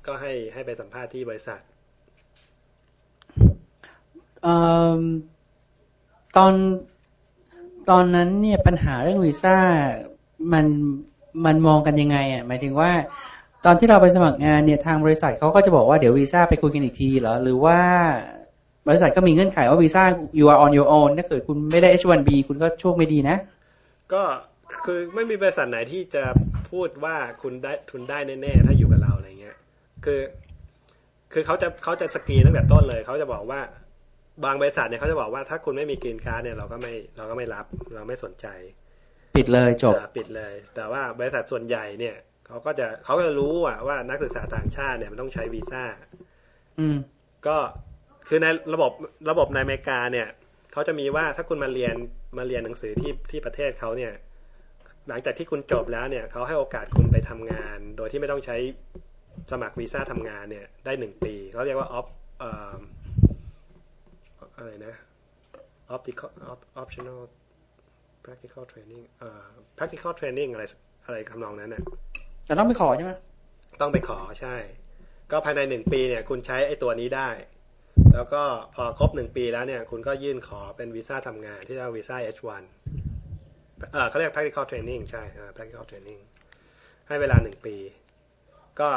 ก็ให้ให้ไปสัมภาษณ์ที่บริษัทเอ่อ ตอนตอนนั้นเนี่ยปัญหาเรื่องวีซ่ามันมันมองกันยังไงอะหมายถึงว่า ตอนที่เราไปสมัครงานเนี่ยทางบริษัทเขาก็จะบอกว่าเดี๋ยววีซ่าไปคุยกันอีกทีเหรอหรือว่าบริษัทก็มีเงื่อนไขว่าวีซ่า you are on your own ถ้าเกิดคุณไม่ได้ H1B คุณก็โชคไม่ดีนะ ก็คือไม่มีบริษัทไหนที่จะพูดว่าคุณได้ทุนได้แน่ๆถ้าอยู่กับเราอะไรเงี้ย คือ คือเขาจะเขาจะสกรีนตั้งแต่ต้นเลยเขาจะบอกว่า บางบริษัทเนี่ยเขาจะบอกว่าถ้าคุณไม่มีกรีนการ์ดเนี่ยเราก็ไม่เราก็ไม่รับ เราไม่สนใจ ปิดเลยจบอ่าปิดเลย แต่ว่าบริษัทส่วนใหญ่เนี่ยเขาก็จะเขาก็จะรู้อะว่านักศึกษาต่างชาติเนี่ยมันต้องใช้วีซ่าอืม ก็คือในระบบระบบในอเมริกาเนี่ยเขาจะมีว่าถ้าคุณมาเรียนมาเรียนหนังสือที่ที่ประเทศเขาเนี่ย หลังจากที่คุณจบแล้วเนี่ยเขาให้โอกาสคุณไปทำงาน โดยที่ไม่ต้องใช้สมัครวีซ่าทำงานเนี่ย ได้หนึ่งปีเขาเรียกว่า op เอ่อ อะไรนะ optical op- optional practical training เอ่อ practical training อะไรอะไรคำนองนั้นน่ะแต่ต้องไปขอใช่ไหมต้องไปขอใช่ ก็ภายในหนึ่งปีเนี่ย คุณใช้ไอ้ตัวนี้ได้ แล้วก็พอครบหนึ่งปีแล้วเนี่ย คุณก็ยื่นขอเป็นวีซ่าทำงานที่เรียกว่าวีซ่า H1 เออเขาเรียก practical training ใช่เออ practical training ให้เวลาหนึ่งปี ก็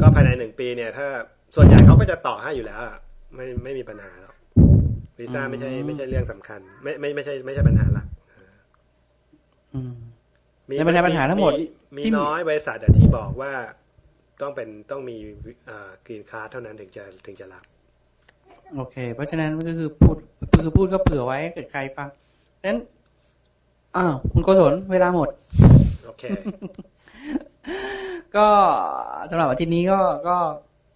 ก็ภายในหนึ่งปีเนี่ย ถ้าส่วนใหญ่เขาก็จะต่อให้อยู่แล้วอะไม่ไม่มีปัญหาหรอก วีซ่าไม่ใช่ไม่ใช่เรื่องสำคัญ ไม่ไม่ไม่ใช่ไม่ใช่ปัญหาหลักอืมมีในปัญหาทั้งหมด มีที่น้อยบริษัทอะที่บอกว่าต้องเป็นต้องมีกรีนการ์ดเท่านั้นถึงจะถึงจะรับ โอเค เพราะฉะนั้นก็คือพูดคือพูดก็เผื่อไว้เกิดใครฟังนั้นอ้าวคุณโกศลเวลาหมด โอเค ก็สำหรับอาทิตย์นี้ก็ก็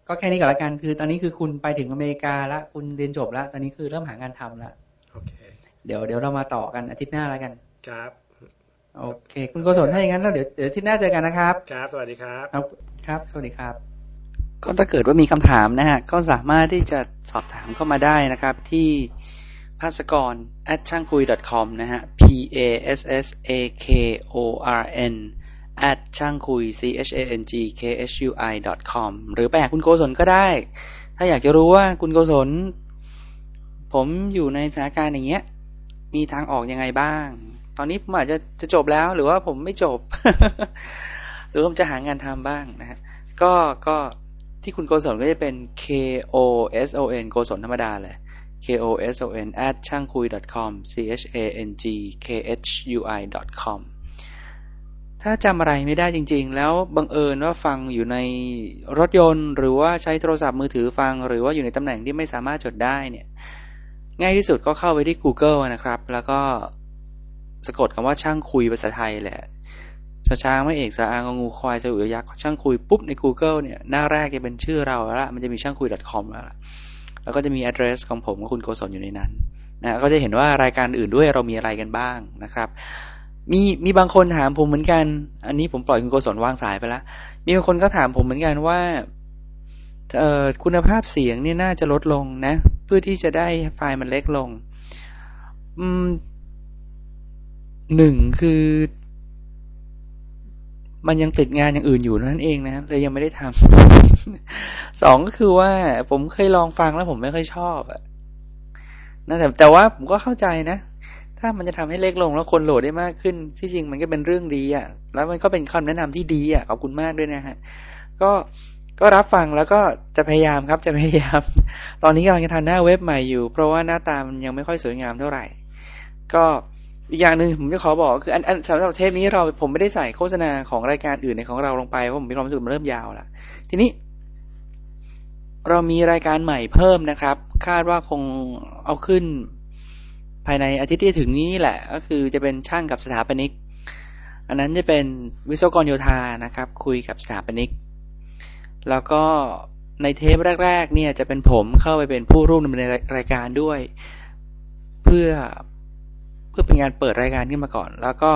ก็แค่นี้ก่อนละกันคือ ตอนนี้คือคุณไปถึงอเมริกาแล้วคุณเรียนจบแล้วตอนนี้คือเริ่มหางานทำแล้วโอเค เดี๋ยวเดี๋ยวเรามาต่อกันอาทิตย์หน้าแล้วกัน ครับ โอเค คุณโกศลถ้าอย่างนั้นแล้วเดี๋ยวเดี๋ยวอาทิตย์หน้าเจอกันนะครับ ครับ สวัสดีครับ ครับครับสวัสดีครับ ก็ถ้าเกิดว่ามีคำถามนะฮะก็สามารถที่จะสอบถามเข้ามาได้นะครับ ที่ภาสกร at ช่างคุย .com นะฮะ p a s s a k o r n at ช่างคุย c h a n g k h u i com หรือไปหาคุณโกศลก็ได้ ถ้าอยากจะรู้ว่าคุณโกศล ผมอยู่ในสถานการณ์อย่างเงี้ย มีทางออกยังไงบ้าง ตอนนี้ผมอาจจะจะจบแล้วหรือว่าผมไม่จบ หรือผมจะหางานทำบ้างนะฮะ ก็ก็ที่คุณโกศลก็จะเป็น k o s o n โกศลธรรมดาเลย k o s o n at ช่างคุย com c h a n g k h u i com ถ้าจำอะไรไม่ได้จริง ๆ แล้วบังเอิญว่าฟังอยู่ในรถยนต์ หรือว่าใช้โทรศัพท์มือถือฟัง หรือว่าอยู่ในตำแหน่งที่ไม่สามารถจดได้เนี่ยง่ายที่สุดก็เข้าไปที่ Google นะครับ แล้วก็สะกดคำว่าช่างคุยภาษาไทยแหละชช้างไม่เอกสาอางงูควายสอุยักษ์ช่างคุยปุ๊บใน Google เนี่ยหน้าแรกจะเป็นชื่อเราแล้วละมันจะมีช่างคุย .com แล้วละแล้วก็จะมี address ของผมกับคุณโกศลอยู่ในนั้นนะก็จะเห็นว่ารายการอื่นด้วยเรามีอะไรกันบ้างนะครับ มีมีบางคนถามผมเหมือนกัน อันนี้ผมปล่อยคุณโกศลวางสายไปแล้ว มีบางคนก็ถามผมเหมือนกันว่าเอ่อคุณภาพเสียงเนี่ยน่าจะลดลงนะ เพื่อที่จะได้ไฟล์มันเล็กลง อืมหนึ่งคือ มันยังติดงานอย่างอื่นอยู่นั่นเองนะเลยยังไม่ได้ทำสองก็คือว่า ผมเคยลองฟังแล้วผมไม่ค่อยชอบอะนะแต่แต่ว่าผมก็เข้าใจนะ ถ้ามันจะทำให้เล็กลงแล้วคนโหลดได้มากขึ้น ที่จริงมันก็เป็นเรื่องดีอะ่ะ แล้วมันก็เป็นคำแนะนำที่ดีอะ่ะขอบคุณมากด้วยนะฮะ ก็ก็รับฟังแล้วก็จะพยายามครับจะพยายาม ตอนนี้กำลังจะทำหน้าเว็บใหม่อยู่ เพราะว่าหน้าตามันยังไม่ค่อยสวยงามเท่าไหร่ ก็อีกอย่างหนึ่งผมจะขอบอกคืออันอันสำหรับเทปนี้เราผมไม่ได้ใส่โฆษณาของรายการอื่นในของเราลงไปเพราะผมมีความรู้สึกมันเริ่มยาวล้วทีนี้ เรามีรายการใหม่เพิ่มนะครับ คาดว่าคงเอาขึ้น ภายในอาทิตย์ที่ถึงนี้แหละ ก็คือจะเป็นช่างกับสถาปนิก อันนั้นจะเป็นวิศวกรโยธานะครับ คุยกับสถาปนิก แล้วก็ในเทปแรก ๆ เนี่ยจะเป็นผมเข้าไปเป็นผู้ร่วมดำเนินรายการด้วย เพื่อเพื่อเป็นงานเปิดรายการขึ้นมาก่อน แล้วก็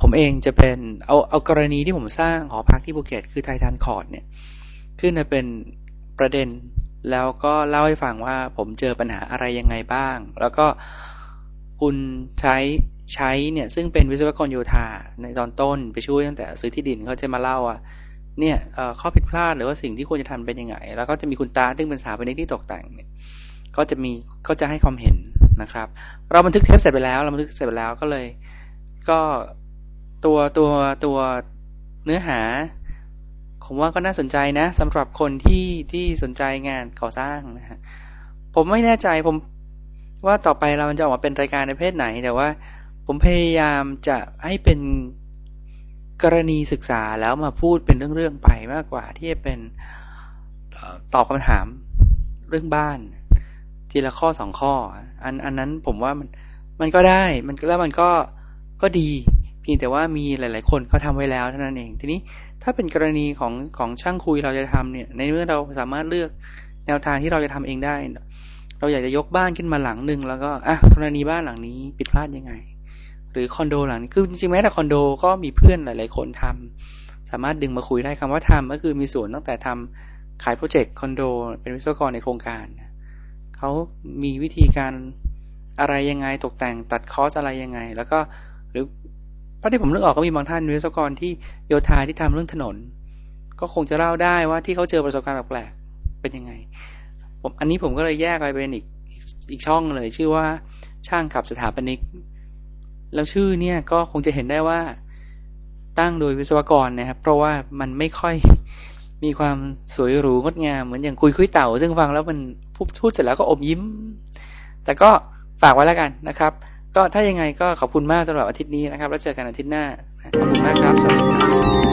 ผมเองจะเป็นเอาเอากรณีที่ผมสร้างหอพักที่ภูเก็ตคือ Titan Court เนี่ยขึ้นมาเป็นประเด็น แล้วก็เล่าให้ฟังว่าผมเจอปัญหาอะไรยังไงบ้าง แล้วก็ คุณใช้ใช้เนี่ยซึ่งเป็นวิศวกรโยธาในตอนต้นไปช่วยตั้งแต่ซื้อที่ดินเขาจะมาเล่าว่าเนี่ยข้อผิดพลาดหรือว่าสิ่งที่ควรจะทำเป็นยังไง แล้วก็จะมีคุณตาซึ่งเป็นสถาปนิกที่ตกแต่งเนี่ยก็จะมีก็จะให้ความเห็นนะครับ เราบันทึกเทปเสร็จไปแล้ว เราบันทึกเสร็จไปแล้วก็เลย ก็ตัวตัวตัวเนื้อหาผมว่าก็น่าสนใจนะสำหรับคนที่ที่สนใจงานก่อสร้างนะฮะผมไม่แน่ใจผม ว่าต่อไปเราจะออกมาเป็นรายการในเพศไหน แต่ว่า ผมพยายามจะให้เป็นกรณีศึกษาแล้วมาพูดเป็นเรื่อง ๆ ไปมากกว่า ที่จะเป็นตอบคำถามเรื่องบ้าน ทีละข้อสองข้อ อันอันนั้นผมว่ามันมันก็ได้ มันแล้วมันก็ก็ดีเพียงแต่ว่ามีหลาย ๆ คนเขาทาไว้แล้วเท่านั้นเอง ทีนี้ถ้าเป็นกรณีของของช่างคุยเราจะทำเนี่ย ในเมื่อเราสามารถเลือกแนวทางที่เราจะทำเองได้ เราอยากจะยกบ้านขึ้นมาหลังหนึ่งแล้วก็อะกรณีบ้านหลังนี้ผิดพลาดยังไง หรือคอนโดหลังนี้คือจริงๆแม้แต่คอนโดก็มีเพื่อนหลาย ๆ คนทำสามารถดึงมาคุยได้คำว่าทำก็คือมีส่วนตั้งแต่ทำขายโปรเจกต์คอนโด เป็นวิศวกรในโครงการเขามีวิธีการอะไรยังไงตกแต่งตัดคอสอะไรยังไง แล้วก็หรือพราะที่ผมนึกออกก็มีบางท่านวิศวกรที่โยธาที่ทำเรื่องถนน ก็คงจะเล่าได้ว่าที่เขาเจอประสบการณ์แปลกๆเป็นยังไง ผมอันนี้ผมก็เลยแยกไปเป็นอีกอีกช่องเลย ชื่อว่าช่างขับสถาปนิก แล้วชื่อเนี่ยก็คงจะเห็นได้ว่าตั้งโดยวิศวกรนะครับ เพราะว่ามันไม่ค่อยมีความสวยหรูงดงามเหมือนอย่างคุยคุยเต่า ซึ่งฟังแล้วมันพูดเสร็จแล้วก็อมยิ้ม แต่ก็ฝากไว้แล้วกันนะครับ ก็ถ้ายังไงก็ขอบคุณมากสำหรับอาทิตย์นี้นะครับ แล้วเจอกันอาทิตย์หน้า ขอบคุณมากครับ สวัสดีครับ